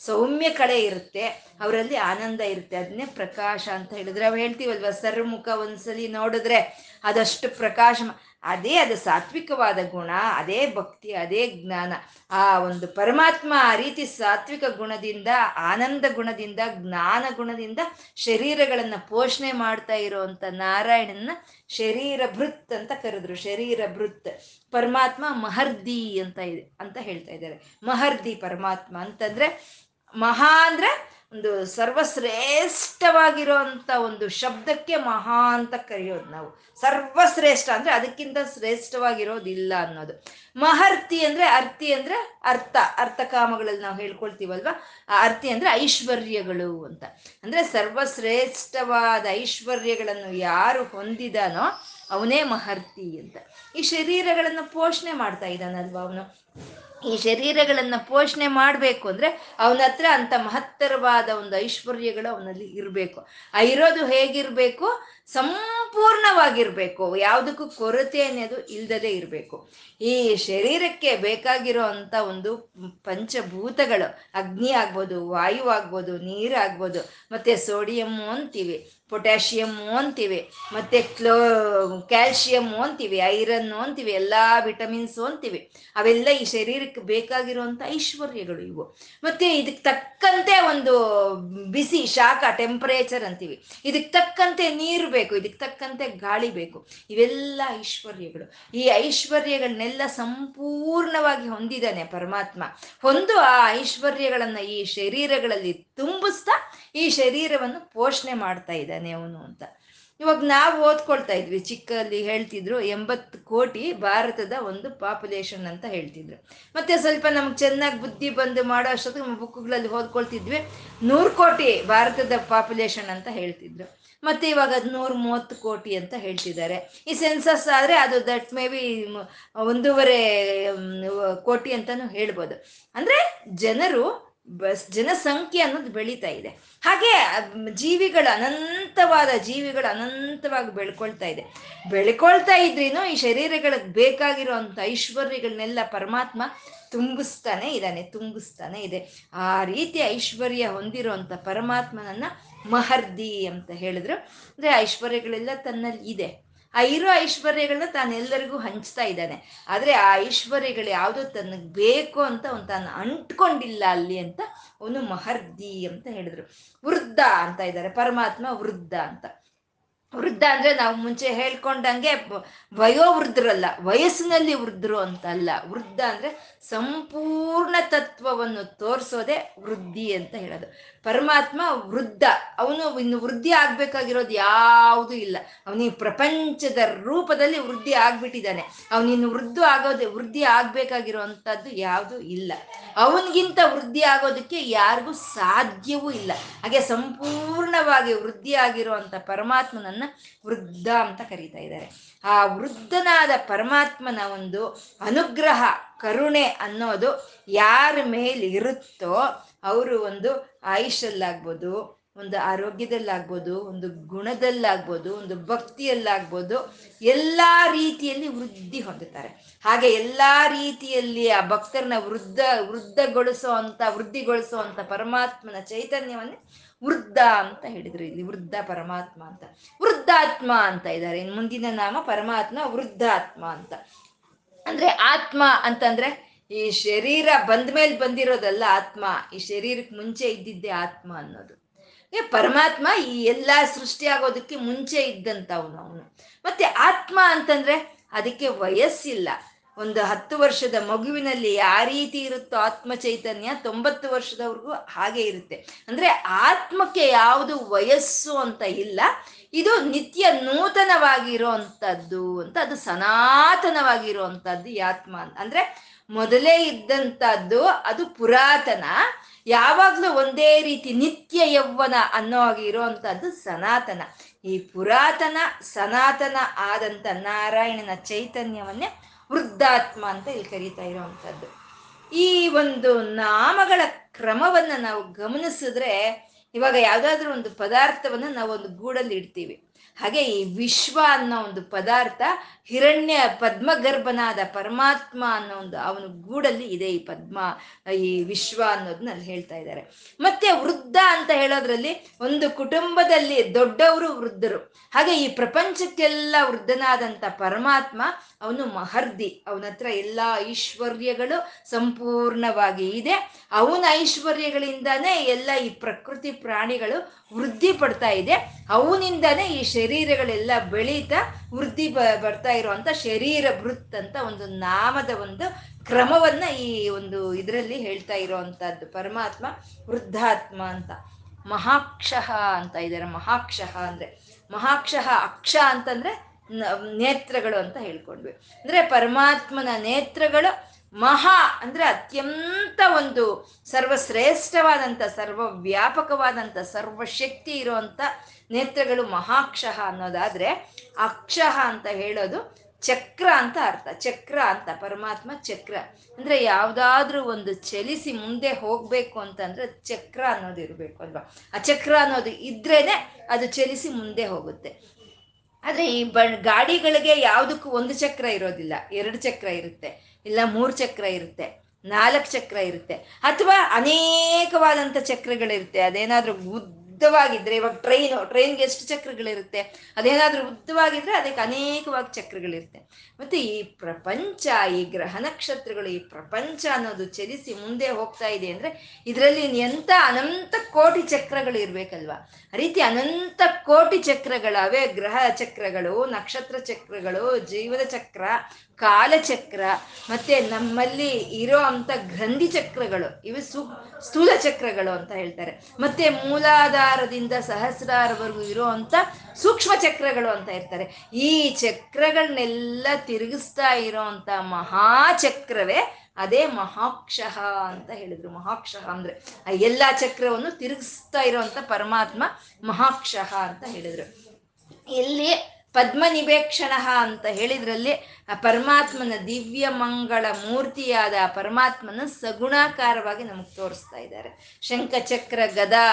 ಸೌಮ್ಯ ಕಡೆ ಇರುತ್ತೆ, ಅವರಲ್ಲಿ ಆನಂದ ಇರುತ್ತೆ. ಅದನ್ನೇ ಪ್ರಕಾಶ ಅಂತ ಹೇಳಿದ್ರೆ ಅವ್ರು ಹೇಳ್ತೀವಲ್ವ ಸರ್ಮುಖ ಒಂದ್ಸಲಿ ನೋಡಿದ್ರೆ ಅದಷ್ಟು ಪ್ರಕಾಶ ಅದೇ ಅದು ಸಾತ್ವಿಕವಾದ ಗುಣ, ಅದೇ ಭಕ್ತಿ, ಅದೇ ಜ್ಞಾನ. ಆ ಒಂದು ಪರಮಾತ್ಮ ಆ ರೀತಿ ಸಾತ್ವಿಕ ಗುಣದಿಂದ, ಆನಂದ ಗುಣದಿಂದ, ಜ್ಞಾನ ಗುಣದಿಂದ ಶರೀರಗಳನ್ನು ಪೋಷಣೆ ಮಾಡ್ತಾ ಇರುವಂತ ನಾರಾಯಣನ ಶರೀರ ಭೃತ್ ಅಂತ ಕರೆದ್ರು. ಶರೀರ ಭೃತ್. ಪರಮಾತ್ಮ ಮಹರ್ದಿ ಅಂತ ಇದೆ, ಅಂತ ಹೇಳ್ತಾ ಇದ್ದಾರೆ. ಮಹರ್ದಿ ಪರಮಾತ್ಮ ಅಂತಂದ್ರೆ ಮಹಾ ಅಂದ್ರೆ ಒಂದು ಸರ್ವಶ್ರೇಷ್ಠವಾಗಿರುವಂಥ ಒಂದು ಶಬ್ದಕ್ಕೆ ಮಹಾ ಅಂತ ಕರೆಯೋದು ನಾವು. ಸರ್ವಶ್ರೇಷ್ಠ ಅಂದ್ರೆ ಅದಕ್ಕಿಂತ ಶ್ರೇಷ್ಠವಾಗಿರೋದಿಲ್ಲ ಅನ್ನೋದು. ಮಹರ್ತಿ ಅಂದ್ರೆ ಅರ್ತಿ ಅಂದ್ರೆ ಅರ್ಥ ಅರ್ಥಕಾಮಗಳಲ್ಲಿ ನಾವು ಹೇಳ್ಕೊಳ್ತೀವಲ್ವಾ? ಆ ಅರ್ತಿ ಅಂದ್ರೆ ಐಶ್ವರ್ಯಗಳು ಅಂತ. ಅಂದ್ರೆ ಸರ್ವಶ್ರೇಷ್ಠವಾದ ಐಶ್ವರ್ಯಗಳನ್ನು ಯಾರು ಹೊಂದಿದಾನೋ ಅವನೇ ಮಹರ್ತಿ ಅಂತ. ಈ ಶರೀರಗಳನ್ನು ಪೋಷಣೆ ಮಾಡ್ತಾ ಇದ್ದಾನಲ್ವಾ ಅವನು? ಈ ಶರೀರಗಳನ್ನ ಪೋಷಣೆ ಮಾಡಬೇಕು ಅಂದ್ರೆ ಅವನ ಹತ್ರ ಅಂತ ಮಹತ್ತರವಾದ ಒಂದು ಐಶ್ವರ್ಯಗಳು ಅವನಲ್ಲಿ ಇರಬೇಕು. ಆ ಇರೋದು ಹೇಗಿರ್ಬೇಕು? ಸಂಪೂರ್ಣವಾಗಿರ್ಬೇಕು. ಯಾವುದಕ್ಕೂ ಕೊರತೆ ಅನ್ನೋದು ಇಲ್ದದೇ ಇರಬೇಕು. ಈ ಶರೀರಕ್ಕೆ ಬೇಕಾಗಿರೋ ಅಂತ ಒಂದು ಪಂಚಭೂತಗಳು, ಅಗ್ನಿ ಆಗ್ಬೋದು, ವಾಯು ಆಗ್ಬೋದು, ನೀರು ಆಗ್ಬೋದು, ಮತ್ತೆ ಸೋಡಿಯಮ್ಮು ಅಂತೀವಿ. ಪೊಟ್ಯಾಷಿಯಮ್ಮು ಅಂತೀವಿ, ಮತ್ತೆ ಕ್ಲೋ ಕ್ಯಾಲ್ಶಿಯಮ್ಮು ಅಂತೀವಿ ಐರನ್ನು ಅಂತೀವಿ, ಎಲ್ಲ ವಿಟಮಿನ್ಸು ಅಂತೀವಿ. ಅವೆಲ್ಲ ಈ ಶರೀರಕ್ಕೆ ಬೇಕಾಗಿರುವಂಥ ಐಶ್ವರ್ಯಗಳು ಇವು. ಮತ್ತೆ ಇದಕ್ಕೆ ತಕ್ಕಂತೆ ಒಂದು ಬಿಸಿ ಶಾಖ ಟೆಂಪರೇಚರ್ ಅಂತೀವಿ. ಇದಕ್ಕೆ ತಕ್ಕಂತೆ ನೀರು ಬೇಕು, ಇದಕ್ಕೆ ತಕ್ಕಂತೆ ಗಾಳಿ ಬೇಕು. ಇವೆಲ್ಲ ಐಶ್ವರ್ಯಗಳು. ಈ ಐಶ್ವರ್ಯಗಳನ್ನೆಲ್ಲ ಸಂಪೂರ್ಣವಾಗಿ ಹೊಂದಿದ್ದಾನೆ ಪರಮಾತ್ಮ. ಹೊಂದು ಆ ಐಶ್ವರ್ಯಗಳನ್ನು ಈ ಶರೀರಗಳಲ್ಲಿ ತುಂಬಿಸ್ತಾ ಈ ಶರೀರವನ್ನು ಪೋಷಣೆ ಮಾಡ್ತಾ ಇದ್ದಾನೆ ಅವನು ಅಂತ. ಇವಾಗ ನಾವು ಓದ್ಕೊಳ್ತಾ ಇದ್ವಿ, ಚಿಕ್ಕಲ್ಲಿ ಹೇಳ್ತಿದ್ರು ಎಂಬತ್ತು ಕೋಟಿ ಭಾರತದ ಒಂದು ಪಾಪ್ಯುಲೇಷನ್ ಅಂತ ಹೇಳ್ತಿದ್ರು. ಮತ್ತೆ ಸ್ವಲ್ಪ ನಮ್ಗೆ ಚೆನ್ನಾಗಿ ಬುದ್ಧಿ ಬಂದು ಮಾಡೋ ಅಷ್ಟೊತ್ತಿಗೆ ಬುಕ್ಗಳಲ್ಲಿ ಓದ್ಕೊಳ್ತಿದ್ವಿ, ನೂರು ಕೋಟಿ ಭಾರತದ ಪಾಪ್ಯುಲೇಷನ್ ಅಂತ ಹೇಳ್ತಿದ್ರು. ಮತ್ತೆ ಇವಾಗ ಅದು ನೂರ ಮೂವತ್ತು ಕೋಟಿ ಅಂತ ಹೇಳ್ತಿದ್ದಾರೆ. ಈ ಸೆನ್ಸಸ್ ಆದರೆ ಅದು ದಟ್ ಮೇ ಬಿ ಒಂದೂವರೆ ಕೋಟಿ ಅಂತಾನು ಹೇಳ್ಬೋದು. ಅಂದರೆ ಜನರು ಬಸ್ ಜನಸಂಖ್ಯೆ ಅನ್ನೋದು ಬೆಳೀತಾ ಇದೆ. ಹಾಗೆ ಜೀವಿಗಳು ಅನಂತವಾದ ಜೀವಿಗಳು ಅನಂತವಾಗಿ ಬೆಳ್ಕೊಳ್ತಾ ಇದೆ. ಬೆಳ್ಕೊಳ್ತಾ ಇದ್ರೇನು ಈ ಶರೀರಗಳಿಗೆ ಬೇಕಾಗಿರುವಂಥ ಐಶ್ವರ್ಯಗಳನ್ನೆಲ್ಲ ಪರಮಾತ್ಮ ತುಂಬಿಸ್ತಾನೆ ಇದ್ದಾನೆ, ತುಂಬಿಸ್ತಾನೆ ಇದೆ. ಆ ರೀತಿ ಐಶ್ವರ್ಯ ಹೊಂದಿರುವಂಥ ಪರಮಾತ್ಮನನ್ನ ಮಹರ್ದಿ ಅಂತ ಹೇಳಿದ್ರು. ಅಂದರೆ ಐಶ್ವರ್ಯಗಳೆಲ್ಲ ತನ್ನಲ್ಲಿ ಇದೆ. ಆ ಇರೋ ಐಶ್ವರ್ಯಗಳನ್ನ ತಾನೆಲ್ಲರಿಗೂ ಹಂಚ್ತಾ ಇದ್ದಾನೆ. ಆದ್ರೆ ಆ ಐಶ್ವರ್ಯಗಳು ಯಾವುದು ತನಗೆ ಬೇಕು ಅಂತ ಅವನು ತಾನು ಅಂಟ್ಕೊಂಡಿಲ್ಲ ಅಲ್ಲಿ ಅಂತ ಅವನು ಮಹರ್ದಿ ಅಂತ ಹೇಳಿದ್ರು. ವೃದ್ಧ ಅಂತ ಇದ್ದಾರೆ, ಪರಮಾತ್ಮ ವೃದ್ಧ ಅಂತ. ವೃದ್ಧ ಅಂದ್ರೆ ನಾವು ಮುಂಚೆ ಹೇಳ್ಕೊಂಡಂಗೆ ವಯೋವೃದ್ಧರಲ್ಲ, ವಯಸ್ಸಿನಲ್ಲಿ ವೃದ್ಧರು ಅಂತ ಅಲ್ಲ ವೃದ್ಧ ಅಂದ್ರೆ ಸಂಪೂರ್ಣ ತತ್ವವನ್ನು ತೋರಿಸೋದೆ ವೃದ್ಧಿ ಅಂತ ಹೇಳೋದು. ಪರಮಾತ್ಮ ವೃದ್ಧ. ಅವನು ಇನ್ನು ವೃದ್ಧಿ ಆಗ್ಬೇಕಾಗಿರೋದು ಯಾವುದು ಇಲ್ಲ. ಅವನು ಪ್ರಪಂಚದ ರೂಪದಲ್ಲಿ ವೃದ್ಧಿ ಆಗ್ಬಿಟ್ಟಿದ್ದಾನೆ. ಅವನಿನ್ನು ವೃದ್ಧ ಆಗೋದು, ವೃದ್ಧಿ ಆಗ್ಬೇಕಾಗಿರುವಂಥದ್ದು ಯಾವುದು ಇಲ್ಲ. ಅವನಿಗಿಂತ ವೃದ್ಧಿ ಆಗೋದಕ್ಕೆ ಯಾರಿಗೂ ಸಾಧ್ಯವೂ ಇಲ್ಲ. ಹಾಗೆ ಸಂಪೂರ್ಣವಾಗಿ ವೃದ್ಧಿ ಆಗಿರುವಂಥ ಪರಮಾತ್ಮನನ್ನ ವೃದ್ಧ ಅಂತ ಕರೀತಾ ಇದ್ದಾರೆ. ಆ ವೃದ್ಧನಾದ ಪರಮಾತ್ಮನ ಒಂದು ಅನುಗ್ರಹ, ಕರುಣೆ ಅನ್ನೋದು ಯಾರ ಮೇಲೆ ಇರುತ್ತೋ ಅವರು ಒಂದು ಆಯುಷಲ್ಲಾಗ್ಬೋದು ಒಂದು ಆರೋಗ್ಯದಲ್ಲಾಗ್ಬೋದು, ಒಂದು ಗುಣದಲ್ಲಾಗ್ಬೋದು, ಒಂದು ಭಕ್ತಿಯಲ್ಲಾಗ್ಬೋದು, ಎಲ್ಲ ರೀತಿಯಲ್ಲಿ ವೃದ್ಧಿ ಹೊಂದುತ್ತಾರೆ. ಹಾಗೆ ಎಲ್ಲ ರೀತಿಯಲ್ಲಿ ಆ ಭಕ್ತರನ್ನ ವೃದ್ಧ ವೃದ್ಧಗೊಳಿಸೋ ಅಂತ ವೃದ್ಧಿಗೊಳಿಸೋ ಅಂತ ಪರಮಾತ್ಮನ ಚೈತನ್ಯವನ್ನೇ ವೃದ್ಧ ಅಂತ ಹೇಳಿದ್ರು. ಇಲ್ಲಿ ವೃದ್ಧ ಪರಮಾತ್ಮ ಅಂತ. ವೃದ್ಧಾತ್ಮ ಅಂತ ಇದ್ದಾರೆ. ಇನ್ನು ಮುಂದಿನ ನಾಮ ಪರಮಾತ್ಮ ವೃದ್ಧಾತ್ಮ ಅಂತ. ಅಂದ್ರೆ ಆತ್ಮ ಅಂತಂದ್ರೆ ಈ ಶರೀರ ಬಂದ ಮೇಲೆ ಬಂದಿರೋದಲ್ಲ ಆತ್ಮ, ಈ ಶರೀರಕ್ಕೆ ಮುಂಚೆ ಇದ್ದಿದ್ದೇ ಆತ್ಮ ಅನ್ನೋದು. ಏ, ಪರಮಾತ್ಮ ಈ ಎಲ್ಲ ಸೃಷ್ಟಿ ಆಗೋದಕ್ಕೆ ಮುಂಚೆ ಇದ್ದಂತ ಅವನು. ಮತ್ತೆ ಆತ್ಮ ಅಂತಂದ್ರೆ ಅದಕ್ಕೆ ವಯಸ್ಸಿಲ್ಲ. ಒಂದು ಹತ್ತು ವರ್ಷದ ಮಗುವಿನಲ್ಲಿ ಯಾವ ರೀತಿ ಇರುತ್ತೋ ಆತ್ಮ ಚೈತನ್ಯ ತೊಂಬತ್ತು ವರ್ಷದವ್ರಿಗೂ ಹಾಗೆ ಇರುತ್ತೆ. ಅಂದ್ರೆ ಆತ್ಮಕ್ಕೆ ಯಾವುದು ವಯಸ್ಸು ಅಂತ ಇಲ್ಲ, ಇದು ನಿತ್ಯ ನೂತನವಾಗಿರುವಂಥದ್ದು ಅಂತ, ಅದು ಸನಾತನವಾಗಿರುವಂಥದ್ದು ಈ ಆತ್ಮ ಅಂದ್ರೆ ಮೊದಲೇ ಇದ್ದಂಥದ್ದು ಅದು ಪುರಾತನ. ಯಾವಾಗಲೂ ಒಂದೇ ರೀತಿ ನಿತ್ಯ ಯೌವನ ಅನ್ನೋ ಹಾಗೆ ಇರುವಂತಹದ್ದು ಸನಾತನ. ಈ ಪುರಾತನ, ಸನಾತನ ಆದಂತ ನಾರಾಯಣನ ಚೈತನ್ಯವನ್ನೇ ವೃದ್ಧಾತ್ಮ ಅಂತ ಇಲ್ಲಿ ಕರೀತಾ ಇರುವಂಥದ್ದು ಈ ಒಂದು ನಾಮಗಳ ಕ್ರಮವನ್ನ ನಾವು ಗಮನಿಸಿದ್ರೆ ಇವಾಗ ಯಾವುದಾದ್ರೂ ಒಂದು ಪದಾರ್ಥವನ್ನ ನಾವು ಒಂದು ಗೂಡಲ್ಲಿ ಇಡ್ತೀವಿ. ಹಾಗೆ ಈ ವಿಶ್ವ ಅನ್ನೋ ಒಂದು ಪದಾರ್ಥ ಹಿರಣ್ಯ ಪದ್ಮಗರ್ಭನಾದ ಪರಮಾತ್ಮ ಅನ್ನೋ ಒಂದು ಅವನ ಗೂಡಲ್ಲಿ ಇದೆ ಈ ಪದ್ಮ, ಈ ವಿಶ್ವ ಅನ್ನೋದನ್ನ ಅಲ್ಲಿ ಹೇಳ್ತಾ ಇದ್ದಾರೆ. ಮತ್ತೆ ವೃದ್ಧ ಅಂತ ಹೇಳೋದ್ರಲ್ಲಿ ಒಂದು ಕುಟುಂಬದಲ್ಲಿ ದೊಡ್ಡವರು ವೃದ್ಧರು. ಹಾಗೆ ಈ ಪ್ರಪಂಚಕ್ಕೆಲ್ಲ ವೃದ್ಧನಾದಂಥ ಪರಮಾತ್ಮ ಅವನು ಮಹರ್ದಿ. ಅವನ ಹತ್ರ ಎಲ್ಲ ಐಶ್ವರ್ಯಗಳು ಸಂಪೂರ್ಣವಾಗಿ ಇದೆ. ಅವನ ಐಶ್ವರ್ಯಗಳಿಂದಾನೇ ಎಲ್ಲ ಈ ಪ್ರಕೃತಿ ಪ್ರಾಣಿಗಳು ವೃದ್ಧಿ ಪಡ್ತಾ ಇದೆ. ಅವನಿಂದಾನೇ ಈ ಶರೀರಗಳೆಲ್ಲ ಬೆಳೀತಾ ವೃದ್ಧಿ ಬ, ಬರ್ತಾ ಇರುವಂತ ಶರೀರ ವೃತ್ ಅಂತ ಒಂದು ನಾಮದ ಒಂದು ಕ್ರಮವನ್ನ ಈ ಒಂದು ಇದರಲ್ಲಿ ಹೇಳ್ತಾ ಇರುವಂತಹದ್ದು. ಪರಮಾತ್ಮ ವೃದ್ಧಾತ್ಮ ಅಂತ. ಮಹಾಕ್ಷಃ ಅಂತ ಇದ್ದಾರೆ. ಮಹಾಕ್ಷಃ ಅಂದ್ರೆ, ಮಹಾಕ್ಷಃ ಅಕ್ಷ ಅಂತಂದ್ರೆ ನೇತ್ರಗಳು ಅಂತ ಹೇಳ್ಕೊಂಡ್ವಿ. ಅಂದ್ರೆ ಪರಮಾತ್ಮನ ನೇತ್ರಗಳು ಮಹಾ ಅಂದ್ರೆ ಅತ್ಯಂತ ಒಂದು ಸರ್ವಶ್ರೇಷ್ಠವಾದಂಥ ಸರ್ವ ವ್ಯಾಪಕವಾದಂಥ ಸರ್ವಶಕ್ತಿ ಇರುವಂತ ನೇತ್ರಗಳು ಮಹಾಕ್ಷಃ ಅನ್ನೋದಾದ್ರೆ ಅಕ್ಷಃ ಅಂತ ಹೇಳೋದು ಚಕ್ರ ಅಂತ ಅರ್ಥ. ಚಕ್ರ ಅಂತ, ಪರಮಾತ್ಮ ಚಕ್ರ. ಅಂದ್ರೆ ಯಾವ್ದಾದ್ರೂ ಒಂದು ಚಲಿಸಿ ಮುಂದೆ ಹೋಗ್ಬೇಕು ಅಂತಂದ್ರೆ ಚಕ್ರ ಅನ್ನೋದು ಇರಬೇಕು ಅಲ್ವಾ? ಆ ಚಕ್ರ ಅನ್ನೋದು ಇದ್ರೇನೆ ಅದು ಚಲಿಸಿ ಮುಂದೆ ಹೋಗುತ್ತೆ. ಆದ್ರೆ ಈ ಬ ಗಾಡಿಗಳಿಗೆ ಯಾವುದಕ್ಕೂ ಒಂದು ಚಕ್ರ ಇರೋದಿಲ್ಲ, ಎರಡು ಚಕ್ರ ಇರುತ್ತೆ. ಇಲ್ಲ ಮೂರು ಚಕ್ರ ಇರುತ್ತೆ, ನಾಲ್ಕು ಚಕ್ರ ಇರುತ್ತೆ, ಅಥವಾ ಅನೇಕವಾದಂಥ ಚಕ್ರಗಳಿರುತ್ತೆ. ಅದೇನಾದರೂ ಉದ್ದವಾಗಿದ್ರೆ, ಇವಾಗ ಟ್ರೈನು ಟ್ರೈನ್ಗೆ ಎಷ್ಟು ಚಕ್ರಗಳಿರುತ್ತೆ? ಅದೇನಾದರೂ ಉದ್ದವಾಗಿದ್ರೆ ಅದಕ್ಕೆ ಅನೇಕವಾಗಿ ಚಕ್ರಗಳಿರುತ್ತೆ. ಮತ್ತೆ ಈ ಪ್ರಪಂಚ, ಈ ಗ್ರಹ ನಕ್ಷತ್ರಗಳು, ಈ ಪ್ರಪಂಚ ಅನ್ನೋದು ಚಲಿಸಿ ಮುಂದೆ ಹೋಗ್ತಾ ಇದೆ ಅಂದ್ರೆ ಇದರಲ್ಲಿ ಎಂತ ಅನಂತ ಕೋಟಿ ಚಕ್ರಗಳು ಇರಬೇಕಲ್ವಾ? ರೀತಿ ಅನಂತ ಕೋಟಿ ಚಕ್ರಗಳವೆ. ಗ್ರಹ ಚಕ್ರಗಳು, ನಕ್ಷತ್ರ ಚಕ್ರಗಳು ಜೀವದ ಚಕ್ರ ಕಾಲಚಕ್ರ, ಮತ್ತೆ ನಮ್ಮಲ್ಲಿ ಇರೋ ಅಂತ ಗ್ರಂಥಿ ಚಕ್ರಗಳು, ಇವು ಸು, ಸ್ಥೂಲ ಚಕ್ರಗಳು ಅಂತ ಹೇಳ್ತಾರೆ. ಮತ್ತೆ ಮೂಲಾಧಾರದಿಂದ ಸಹಸ್ರಾರವರೆಗೂ ಇರೋ ಅಂತ ಸೂಕ್ಷ್ಮ ಚಕ್ರಗಳು ಅಂತ ಇರ್ತಾರೆ ಈ ಚಕ್ರಗಳನ್ನೆಲ್ಲ ತಿರುಗಿಸ್ತಾ ಇರೋಂಥ ಮಹಾಚಕ್ರವೇ ಅದೇ ಮಹಾಕ್ಷಃ ಅಂತ ಹೇಳಿದ್ರು. ಮಹಾಕ್ಷಃ ಅಂದ್ರೆ ಆ ಎಲ್ಲ ಚಕ್ರವನ್ನು ತಿರುಗಿಸ್ತಾ ಇರುವಂತ ಪರಮಾತ್ಮ ಮಹಾಕ್ಷಃ ಅಂತ ಹೇಳಿದ್ರು. ಇಲ್ಲಿ ಪದ್ಮನಿವೇಕ್ಷಣ ಅಂತ ಹೇಳಿದ್ರಲ್ಲಿ, ಆ ಪರಮಾತ್ಮನ ದಿವ್ಯ ಮಂಗಳ ಮೂರ್ತಿಯಾದ ಆ ಪರಮಾತ್ಮನ ಸಗುಣಾಕಾರವಾಗಿ ನಮಗೆ ತೋರಿಸ್ತಾ ಇದ್ದಾರೆ. ಶಂಖಚಕ್ರ ಗದಾ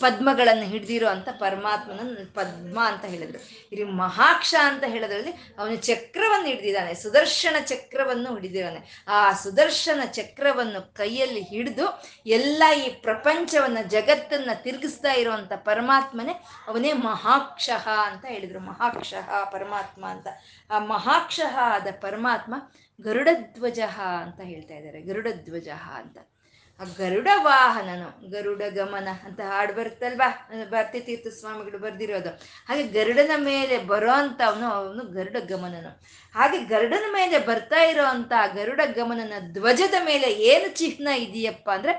ಪದ್ಮಗಳನ್ನು ಹಿಡ್ದಿರೋ ಅಂತ ಪರಮಾತ್ಮನ ಪದ್ಮ ಅಂತ ಹೇಳಿದ್ರು. ಇಲ್ಲಿ ಮಹಾಕ್ಷ ಅಂತ ಹೇಳೋದ್ರಲ್ಲಿ ಅವನು ಚಕ್ರವನ್ನು ಹಿಡ್ದಿದ್ದಾನೆ, ಸುದರ್ಶನ ಚಕ್ರವನ್ನು ಹಿಡಿದಿದ್ದಾನೆ. ಆ ಸುದರ್ಶನ ಚಕ್ರವನ್ನು ಕೈಯಲ್ಲಿ ಹಿಡಿದು ಎಲ್ಲ ಈ ಪ್ರಪಂಚವನ್ನ, ಜಗತ್ತನ್ನ ತಿರುಗಿಸ್ತಾ ಇರುವಂತ ಪರಮಾತ್ಮನೇ ಅವನೇ ಮಹಾಕ್ಷ ಅಂತ ಹೇಳಿದ್ರು. ಮಹಾಕ್ಷ, ಪರಮಾತ್ಮ ಅಂತ. ಆ ಮಹಾಕ್ಷ ಆದ ಪರಮಾತ್ಮ ಗರುಡಧ್ವಜ ಅಂತ ಹೇಳ್ತಾ ಇದ್ದಾರೆ. ಗರುಡಧ್ವಜ ಅಂತ. ಆ ಗರುಡ ವಾಹನನು, ಗರುಡ ಗಮನ ಅಂತ ಹಾಡು ಬರುತ್ತಲ್ವಾ ಭಾರತೀ ತೀರ್ಥ ಸ್ವಾಮಿಗಳು ಬರ್ದಿರೋದು. ಹಾಗೆ ಗರುಡನ ಮೇಲೆ ಬರೋ ಅಂತ ಅವನು ಗರುಡ ಗಮನನು. ಹಾಗೆ ಗರುಡನ ಮೇಲೆ ಬರ್ತಾ ಇರೋ ಅಂತ ಗರುಡ ಗಮನನ ಧ್ವಜದ ಮೇಲೆ ಏನು ಚಿಹ್ನ ಇದೆಯಪ್ಪ ಅಂದ್ರೆ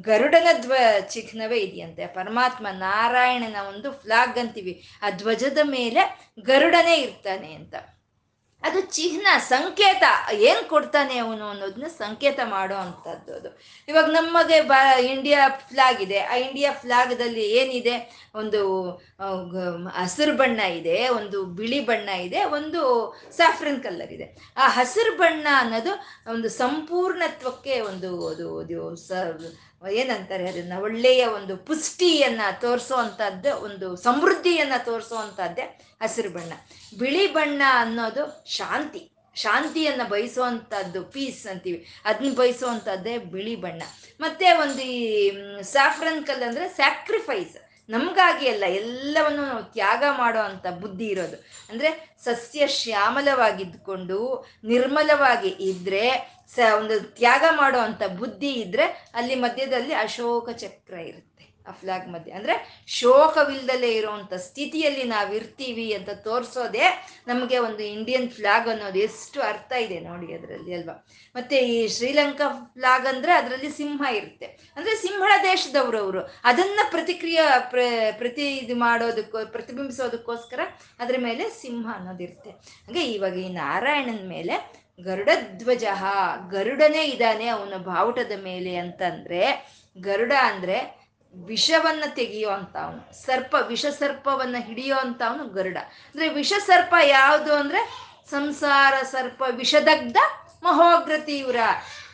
ಗರುಡನ ಧ್ವ, ಚಿಹ್ನವೇ ಇದೆಯಂತೆ. ಪರಮಾತ್ಮ ನಾರಾಯಣನ ಒಂದು ಫ್ಲಾಗ್ ಅಂತೀವಿ. ಆ ಧ್ವಜದ ಮೇಲೆ ಗರುಡನೇ ಇರ್ತಾನೆ ಅಂತ. ಅದು ಚಿಹ್ನ, ಸಂಕೇತ. ಏನ್ ಕೊಡ್ತಾನೆ ಅವನು ಅನ್ನೋದನ್ನ ಸಂಕೇತ ಮಾಡೋ ಅಂಥದ್ದು ಅದು. ಇವಾಗ ನಮಗೆ ಬ ಇಂಡಿಯಾ ಫ್ಲಾಗ್ ಇದೆ. ಆ ಇಂಡಿಯಾ ಫ್ಲಾಗ್ದಲ್ಲಿ ಏನಿದೆ? ಒಂದು ಹಸಿರು ಬಣ್ಣ ಇದೆ, ಒಂದು ಬಿಳಿ ಬಣ್ಣ ಇದೆ, ಒಂದು ಸಾಫ್ರನ್ ಕಲರ್ ಇದೆ. ಆ ಹಸಿರು ಬಣ್ಣ ಅನ್ನೋದು ಒಂದು ಸಂಪೂರ್ಣತ್ವಕ್ಕೆ ಒಂದು, ಅದು ಅದು, ಸ ಏನಂತಾರೆ? ಅದನ್ನ ಒಳ್ಳೆಯ ಒಂದು ಪುಷ್ಟಿಯನ್ನ ತೋರಿಸುವಂಥದ್ದು ಒಂದು ಸಮೃದ್ಧಿಯನ್ನ ತೋರಿಸುವಂತಹದ್ದೇ ಹಸಿರು ಬಣ್ಣ. ಬಿಳಿ ಬಣ್ಣ ಅನ್ನೋದು ಶಾಂತಿ. ಶಾಂತಿಯನ್ನ ಬಯಸುವಂಥದ್ದು ಪೀಸ್ ಅಂತೀವಿ. ಅದನ್ನ ಬಯಸುವಂಥದ್ದೇ ಬಿಳಿ ಬಣ್ಣ. ಮತ್ತೆ ಒಂದು ಈ ಸಾಫ್ರನ್ ಕಲ್ ಅಂದ್ರೆ ಸ್ಯಾಕ್ರಿಫೈಸ್. ನಮ್ಗಾಗಿ ಅಲ್ಲ, ಎಲ್ಲವನ್ನು ನಾವು ತ್ಯಾಗ ಮಾಡೋ ಅಂತ ಬುದ್ಧಿ ಇರೋದು. ಅಂದ್ರೆ ಸಸ್ಯ ಶ್ಯಾಮಲವಾಗಿದ್ದುಕೊಂಡು ನಿರ್ಮಲವಾಗಿ ಇದ್ರೆ ಸ, ಒಂದು ತ್ಯಾಗ ಮಾಡೋ ಅಂತ ಬುದ್ಧಿ ಇದ್ರೆ ಅಲ್ಲಿ ಮಧ್ಯದಲ್ಲಿ ಅಶೋಕ ಚಕ್ರ ಇರುತ್ತೆ. ಆ ಫ್ಲಾಗ್ ಮಧ್ಯೆ. ಅಂದ್ರೆ ಶೋಕವಿಲ್ಲದಲೇ ಇರುವಂತ ಸ್ಥಿತಿಯಲ್ಲಿ ನಾವು ಇರ್ತೀವಿ ಅಂತ ತೋರಿಸೋದೇ ನಮಗೆ ಒಂದು ಇಂಡಿಯನ್ ಫ್ಲಾಗ್ ಅನ್ನೋದು ಎಷ್ಟು ಅರ್ಥ ಇದೆ ನೋಡಿ ಅದರಲ್ಲಿ ಅಲ್ವಾ. ಮತ್ತೆ ಈ ಶ್ರೀಲಂಕಾ ಫ್ಲಾಗ್ ಅಂದ್ರೆ ಅದರಲ್ಲಿ ಸಿಂಹ ಇರುತ್ತೆ. ಅಂದ್ರೆ ಸಿಂಹಳ ದೇಶದವರು ಅವರು. ಅದನ್ನ ಪ್ರತಿಕ್ರಿಯೆ ಪ್ರ, ಪ್ರತಿ ಇದು ಮಾಡೋದಕ್ಕೋ, ಪ್ರತಿಬಿಂಬಿಸೋದಕ್ಕೋಸ್ಕರ ಅದ್ರ ಮೇಲೆ ಸಿಂಹ ಅನ್ನೋದಿರುತ್ತೆ ಹಾಗೆ ಇವಾಗ ಈ ನಾರಾಯಣನ ಮೇಲೆ ಗರುಡಧ್ವಜ ಗರುಡನೇ ಇದ್ದಾನೆ ಅವನ ಬಾವುಟದ ಮೇಲೆ ಅಂತಂದ್ರೆ, ಗರುಡ ಅಂದ್ರೆ ವಿಷವನ್ನ ತೆಗೆಯೋ ಅಂತ ಅವನು ಸರ್ಪ ವಿಷ ಸರ್ಪವನ್ನ ಹಿಡಿಯೋ ಅಂತ ಅವನು ಗರುಡ. ಅಂದ್ರೆ ವಿಷ ಸರ್ಪ ಯಾವುದು ಅಂದ್ರೆ ಸಂಸಾರ ಸರ್ಪ ವಿಷದಗ್ಧ ಮಹೋಗ್ರ ತೀವ್ರ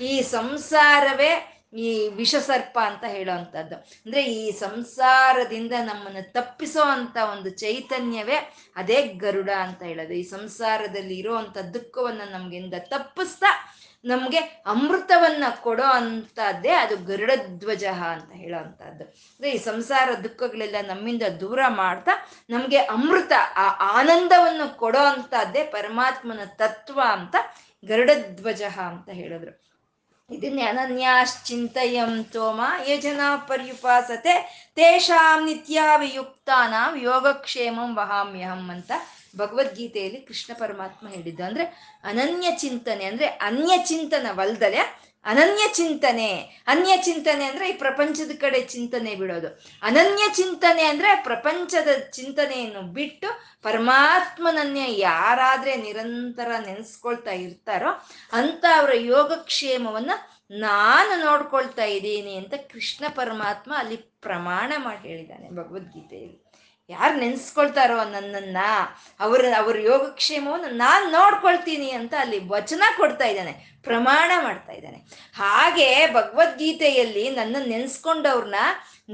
ಈ ಸಂಸಾರವೇ ಈ ವಿಷ ಸರ್ಪ ಅಂತ ಹೇಳುವಂಥದ್ದು ಅಂದ್ರೆ ಈ ಸಂಸಾರದಿಂದ ನಮ್ಮನ್ನು ತಪ್ಪಿಸೋ ಅಂತ ಒಂದು ಚೈತನ್ಯವೇ ಅದೇ ಗರುಡ ಅಂತ ಹೇಳೋದು. ಈ ಸಂಸಾರದಲ್ಲಿ ಇರುವಂತ ದುಃಖವನ್ನು ನಮಗಿಂದ ತಪ್ಪಿಸ್ತಾ ನಮ್ಗೆ ಅಮೃತವನ್ನ ಕೊಡೋ ಅಂತದ್ದೇ ಅದು ಗರುಡಧ್ವಜ ಅಂತ ಹೇಳೋ ಅಂತದ್ದು ಅಂದ್ರೆ ಈ ಸಂಸಾರ ದುಃಖಗಳೆಲ್ಲ ನಮ್ಮಿಂದ ದೂರ ಮಾಡ್ತಾ ನಮ್ಗೆ ಅಮೃತ, ಆ ಆನಂದವನ್ನು ಕೊಡೋ ಅಂತದ್ದೇ ಪರಮಾತ್ಮನ ತತ್ವ ಅಂತ ಗರುಡಧ್ವಜ ಅಂತ ಹೇಳಿದ್ರು. ಇದನ್ನೇ ಅನನ್ಯಾಶ್ಚಿಂತಯಂ ತೋಮ ಯೋಜನಾ ಜನ ಪರ್ಯುಪಾಸತೆ, ತೇಷಾಂ ನಿತ್ಯಾವಿಯುಕ್ತಾನಾಂ ಯೋಗಕ್ಷೇಮಂ ವಹಾಮ್ಯಹಂ ಅಂತ ಭಗವದ್ಗೀತೆಯಲ್ಲಿ ಕೃಷ್ಣ ಪರಮಾತ್ಮ ಹೇಳಿದ್ದು ಅಂದ್ರೆ ಅನನ್ಯ ಚಿಂತನೆ ಅಂದ್ರೆ ಅನ್ಯ ಚಿಂತನವಲ್ದಲೆ ಅನನ್ಯ ಚಿಂತನೆ. ಅನ್ಯ ಚಿಂತನೆ ಅಂದ್ರೆ ಈ ಪ್ರಪಂಚದ ಕಡೆ ಚಿಂತನೆ ಬಿಡೋದು. ಅನನ್ಯ ಚಿಂತನೆ ಅಂದ್ರೆ ಪ್ರಪಂಚದ ಚಿಂತನೆಯನ್ನು ಬಿಟ್ಟು ಪರಮಾತ್ಮನನ್ನೇ ಯಾರಾದ್ರೆ ನಿರಂತರ ನೆನೆಸ್ಕೊಳ್ತಾ ಇರ್ತಾರೋ ಅಂತ ಅವರ ಯೋಗಕ್ಷೇಮವನ್ನ ನಾನು ನೋಡ್ಕೊಳ್ತಾ ಇದ್ದೀನಿ ಅಂತ ಕೃಷ್ಣ ಪರಮಾತ್ಮ ಅಲ್ಲಿ ಪ್ರಮಾಣ ಮಾಡಿ ಹೇಳಿದ್ದಾನೆ ಭಗವದ್ಗೀತೆಯಲ್ಲಿ. ಯಾರು ನೆನ್ಸ್ಕೊಳ್ತಾರೋ ನನ್ನನ್ನ ಅವರ ಅವ್ರ ಯೋಗಕ್ಷೇಮವನ್ನು ನಾನು ನೋಡ್ಕೊಳ್ತೀನಿ ಅಂತ ಅಲ್ಲಿ ವಚನ ಕೊಡ್ತಾ ಇದ್ದಾನೆ. ಪ್ರಮಾಣ ಮಾಡ್ತಾ ಇದ್ದಾನೆ. ಹಾಗೆ ಭಗವದ್ಗೀತೆಯಲ್ಲಿ ನನ್ನ ನೆನ್ಸ್ಕೊಂಡವ್ರನ್ನ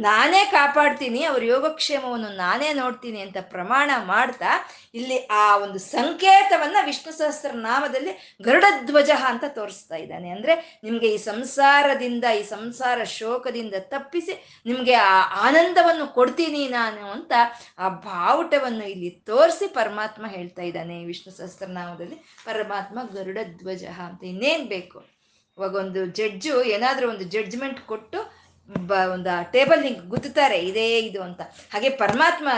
ನಾನೇ ಕಾಪಾಡ್ತೀನಿ, ಅವ್ರ ಯೋಗಕ್ಷೇಮವನ್ನು ನಾನೇ ನೋಡ್ತೀನಿ ಅಂತ ಪ್ರಮಾಣ ಮಾಡ್ತಾ ಇಲ್ಲಿ ಆ ಒಂದು ಸಂಕೇತವನ್ನ ವಿಷ್ಣು ಸಹಸ್ರ ನಾಮದಲ್ಲಿ ಗರುಡಧ್ವಜ ಅಂತ ತೋರಿಸ್ತಾ ಇದ್ದಾನೆ. ಅಂದ್ರೆ ನಿಮ್ಗೆ ಈ ಸಂಸಾರದಿಂದ, ಈ ಸಂಸಾರ ಶೋಕದಿಂದ ತಪ್ಪಿಸಿ ನಿಮ್ಗೆ ಆ ಆನಂದವನ್ನು ಕೊಡ್ತೀನಿ ನಾನು ಅಂತ ಆ ಬಾವುಟವನ್ನು ಇಲ್ಲಿ ತೋರಿಸಿ ಪರಮಾತ್ಮ ಹೇಳ್ತಾ ಇದ್ದಾನೆ ವಿಷ್ಣು ಸಹಸ್ರನಾಮದಲ್ಲಿ. ಪರಮಾತ್ಮ ಗರುಡಧ್ವಜ ಅಂತ ಬೇಕು. ಇವಾಗ ಒಂದು ಜಡ್ಜು ಏನಾದ್ರೂ ಒಂದು ಜಡ್ಜ್ಮೆಂಟ್ ಕೊಟ್ಟು ಬ ಒಂದು ಟೇಬಲ್ ಹಿಂಗೆ ಗುದ್ದುತ್ತಾರೆ ಇದೇ ಇದು ಅಂತ. ಹಾಗೆ ಪರಮಾತ್ಮ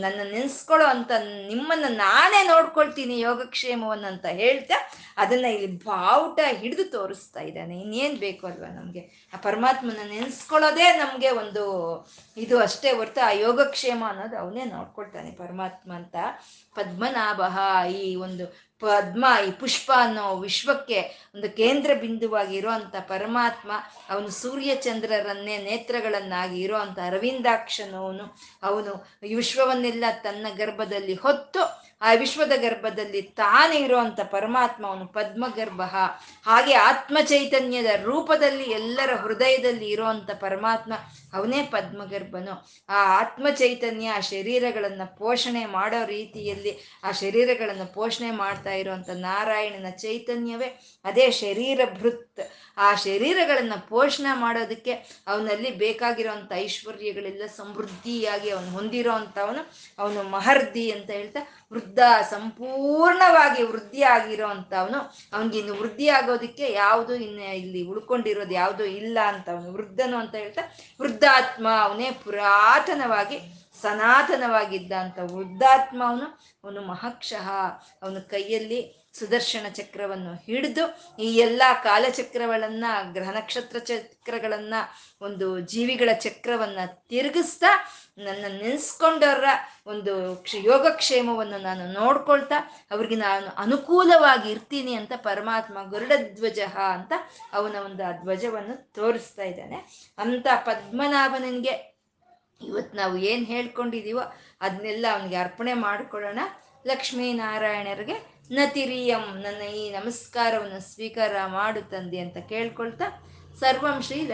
ನನ್ನ ನೆನೆಸ್ಕೊಳ್ಳೋ ಅಂತ ನಿಮ್ಮನ್ನ ನಾನೇ ನೋಡ್ಕೊಳ್ತೀನಿ ಯೋಗಕ್ಷೇಮವನ್ನು ಅಂತ ಹೇಳ್ತಾ ಅದನ್ನ ಇಲ್ಲಿ ಬಾವುಟ ಹಿಡಿದು ತೋರಿಸ್ತಾ ಇದ್ದಾನೆ. ಇನ್ನೇನ್ ಬೇಕು ಅಲ್ವಾ ನಮ್ಗೆ? ಆ ಪರಮಾತ್ಮನ ನೆನೆಸ್ಕೊಳ್ಳೋದೇ ನಮ್ಗೆ ಒಂದು ಇದು ಅಷ್ಟೇ ಹೊರ್ತು ಆ ಯೋಗಕ್ಷೇಮ ಅನ್ನೋದು ಅವನೇ ನೋಡ್ಕೊಳ್ತಾನೆ ಪರಮಾತ್ಮ ಅಂತ. ಪದ್ಮನಾಭ ಈ ಒಂದು ಪದ್ಮ, ಈ ಪುಷ್ಪ ಅನ್ನೋ ವಿಶ್ವಕ್ಕೆ ಒಂದು ಕೇಂದ್ರ ಬಿಂದುವಾಗಿ ಪರಮಾತ್ಮ, ಅವನು ಸೂರ್ಯ ಚಂದ್ರರನ್ನೇ ನೇತ್ರಗಳನ್ನಾಗಿ ಇರುವಂತ ಅರವಿಂದಾಕ್ಷನವನು, ಅವನು ವಿಶ್ವವನ್ನೆಲ್ಲ ತನ್ನ ಗರ್ಭದಲ್ಲಿ ಹೊತ್ತು ಆ ವಿಶ್ವದ ಗರ್ಭದಲ್ಲಿ ತಾನೇ ಇರುವಂತ ಪರಮಾತ್ಮ ಅವನು ಪದ್ಮಗರ್ಭ, ಹಾಗೆ ಆತ್ಮ ಚೈತನ್ಯದ ರೂಪದಲ್ಲಿ ಎಲ್ಲರ ಹೃದಯದಲ್ಲಿ ಇರುವಂತ ಪರಮಾತ್ಮ, ಅವನೇ ಪದ್ಮಗರ್ಭನು. ಆ ಆತ್ಮ ಚೈತನ್ಯ ಆ ಶರೀರಗಳನ್ನ ಪೋಷಣೆ ಮಾಡೋ ರೀತಿಯಲ್ಲಿ, ಆ ಶರೀರಗಳನ್ನು ಪೋಷಣೆ ಮಾಡ್ತಾ ಇರುವಂತ ನಾರಾಯಣನ ಚೈತನ್ಯವೇ ಅದೇ ಶರೀರ ಭೃತ್. ಆ ಶರೀರಗಳನ್ನ ಪೋಷಣೆ ಮಾಡೋದಕ್ಕೆ ಅವನಲ್ಲಿ ಬೇಕಾಗಿರುವಂತ ಐಶ್ವರ್ಯಗಳೆಲ್ಲ ಸಮೃದ್ಧಿಯಾಗಿ ಅವನು ಹೊಂದಿರೋ ಅಂತವನು ಅವನು ಮಹರ್ದಿ ಅಂತ ಹೇಳ್ತಾ ವೃದ್ಧಿ ಆಗಿರೋ ಅಂತವನು ಅವನಿಗೆ ಇನ್ನು ವೃದ್ಧಿ ಆಗೋದಕ್ಕೆ ಯಾವುದು ಇನ್ನು ಇಲ್ಲಿ ಉಳ್ಕೊಂಡಿರೋದು ಯಾವುದು ಇಲ್ಲ ಅಂತ ಅವನು ವೃದ್ಧನು ಅಂತ ಹೇಳ್ತಾ, ವೃದ್ಧಾತ್ಮ ಅವನೇ ಪುರಾತನವಾಗಿ, ಸನಾತನವಾಗಿದ್ದ ಅಂತ ವೃದ್ಧಾತ್ಮ ಅವನು ಅವನು ಮಹಕ್ಷಃ ಅವನ ಕೈಯಲ್ಲಿ ಸುದರ್ಶನ ಚಕ್ರವನ್ನು ಹಿಡಿದು ಈ ಎಲ್ಲ ಕಾಲಚಕ್ರಗಳನ್ನ, ಗ್ರಹ ನಕ್ಷತ್ರ ಚಕ್ರಗಳನ್ನ, ಒಂದು ಜೀವಿಗಳ ಚಕ್ರವನ್ನ ತಿರುಗಿಸ್ತಾ ನನ್ನ ನೆನೆಸ್ಕೊಂಡವರ ಒಂದು ಕ್ಷ ಯೋಗಕ್ಷೇಮವನ್ನು ನಾನು ನೋಡ್ಕೊಳ್ತಾ ಅವ್ರಿಗೆ ನಾನು ಅನುಕೂಲವಾಗಿ ಇರ್ತೀನಿ ಅಂತ ಪರಮಾತ್ಮ ಗರುಡಧ್ವಜ ಅಂತ ಅವನ ಒಂದು ಆ ಧ್ವಜವನ್ನು ತೋರಿಸ್ತಾ ಇದ್ದಾನೆ. ಅಂತ ಪದ್ಮನಾಭನಿಗೆ ಇವತ್ತು ನಾವು ಏನು ಹೇಳ್ಕೊಂಡಿದ್ದೀವೋ ಅದನ್ನೆಲ್ಲ ಅವನಿಗೆ ಅರ್ಪಣೆ ಮಾಡ್ಕೊಳ್ಳೋಣ. ಲಕ್ಷ್ಮೀನಾರಾಯಣರಿಗೆ ನತಿರಿಯಂ ನನ್ನ ಈ ನಮಸ್ಕಾರವನ್ನು ಸ್ವೀಕಾರ ಮಾಡು ತಂದೆ ಅಂತ ಕೇಳ್ಕೊಳ್ತಾ ಸರ್ವಂ ಶ್ರೀ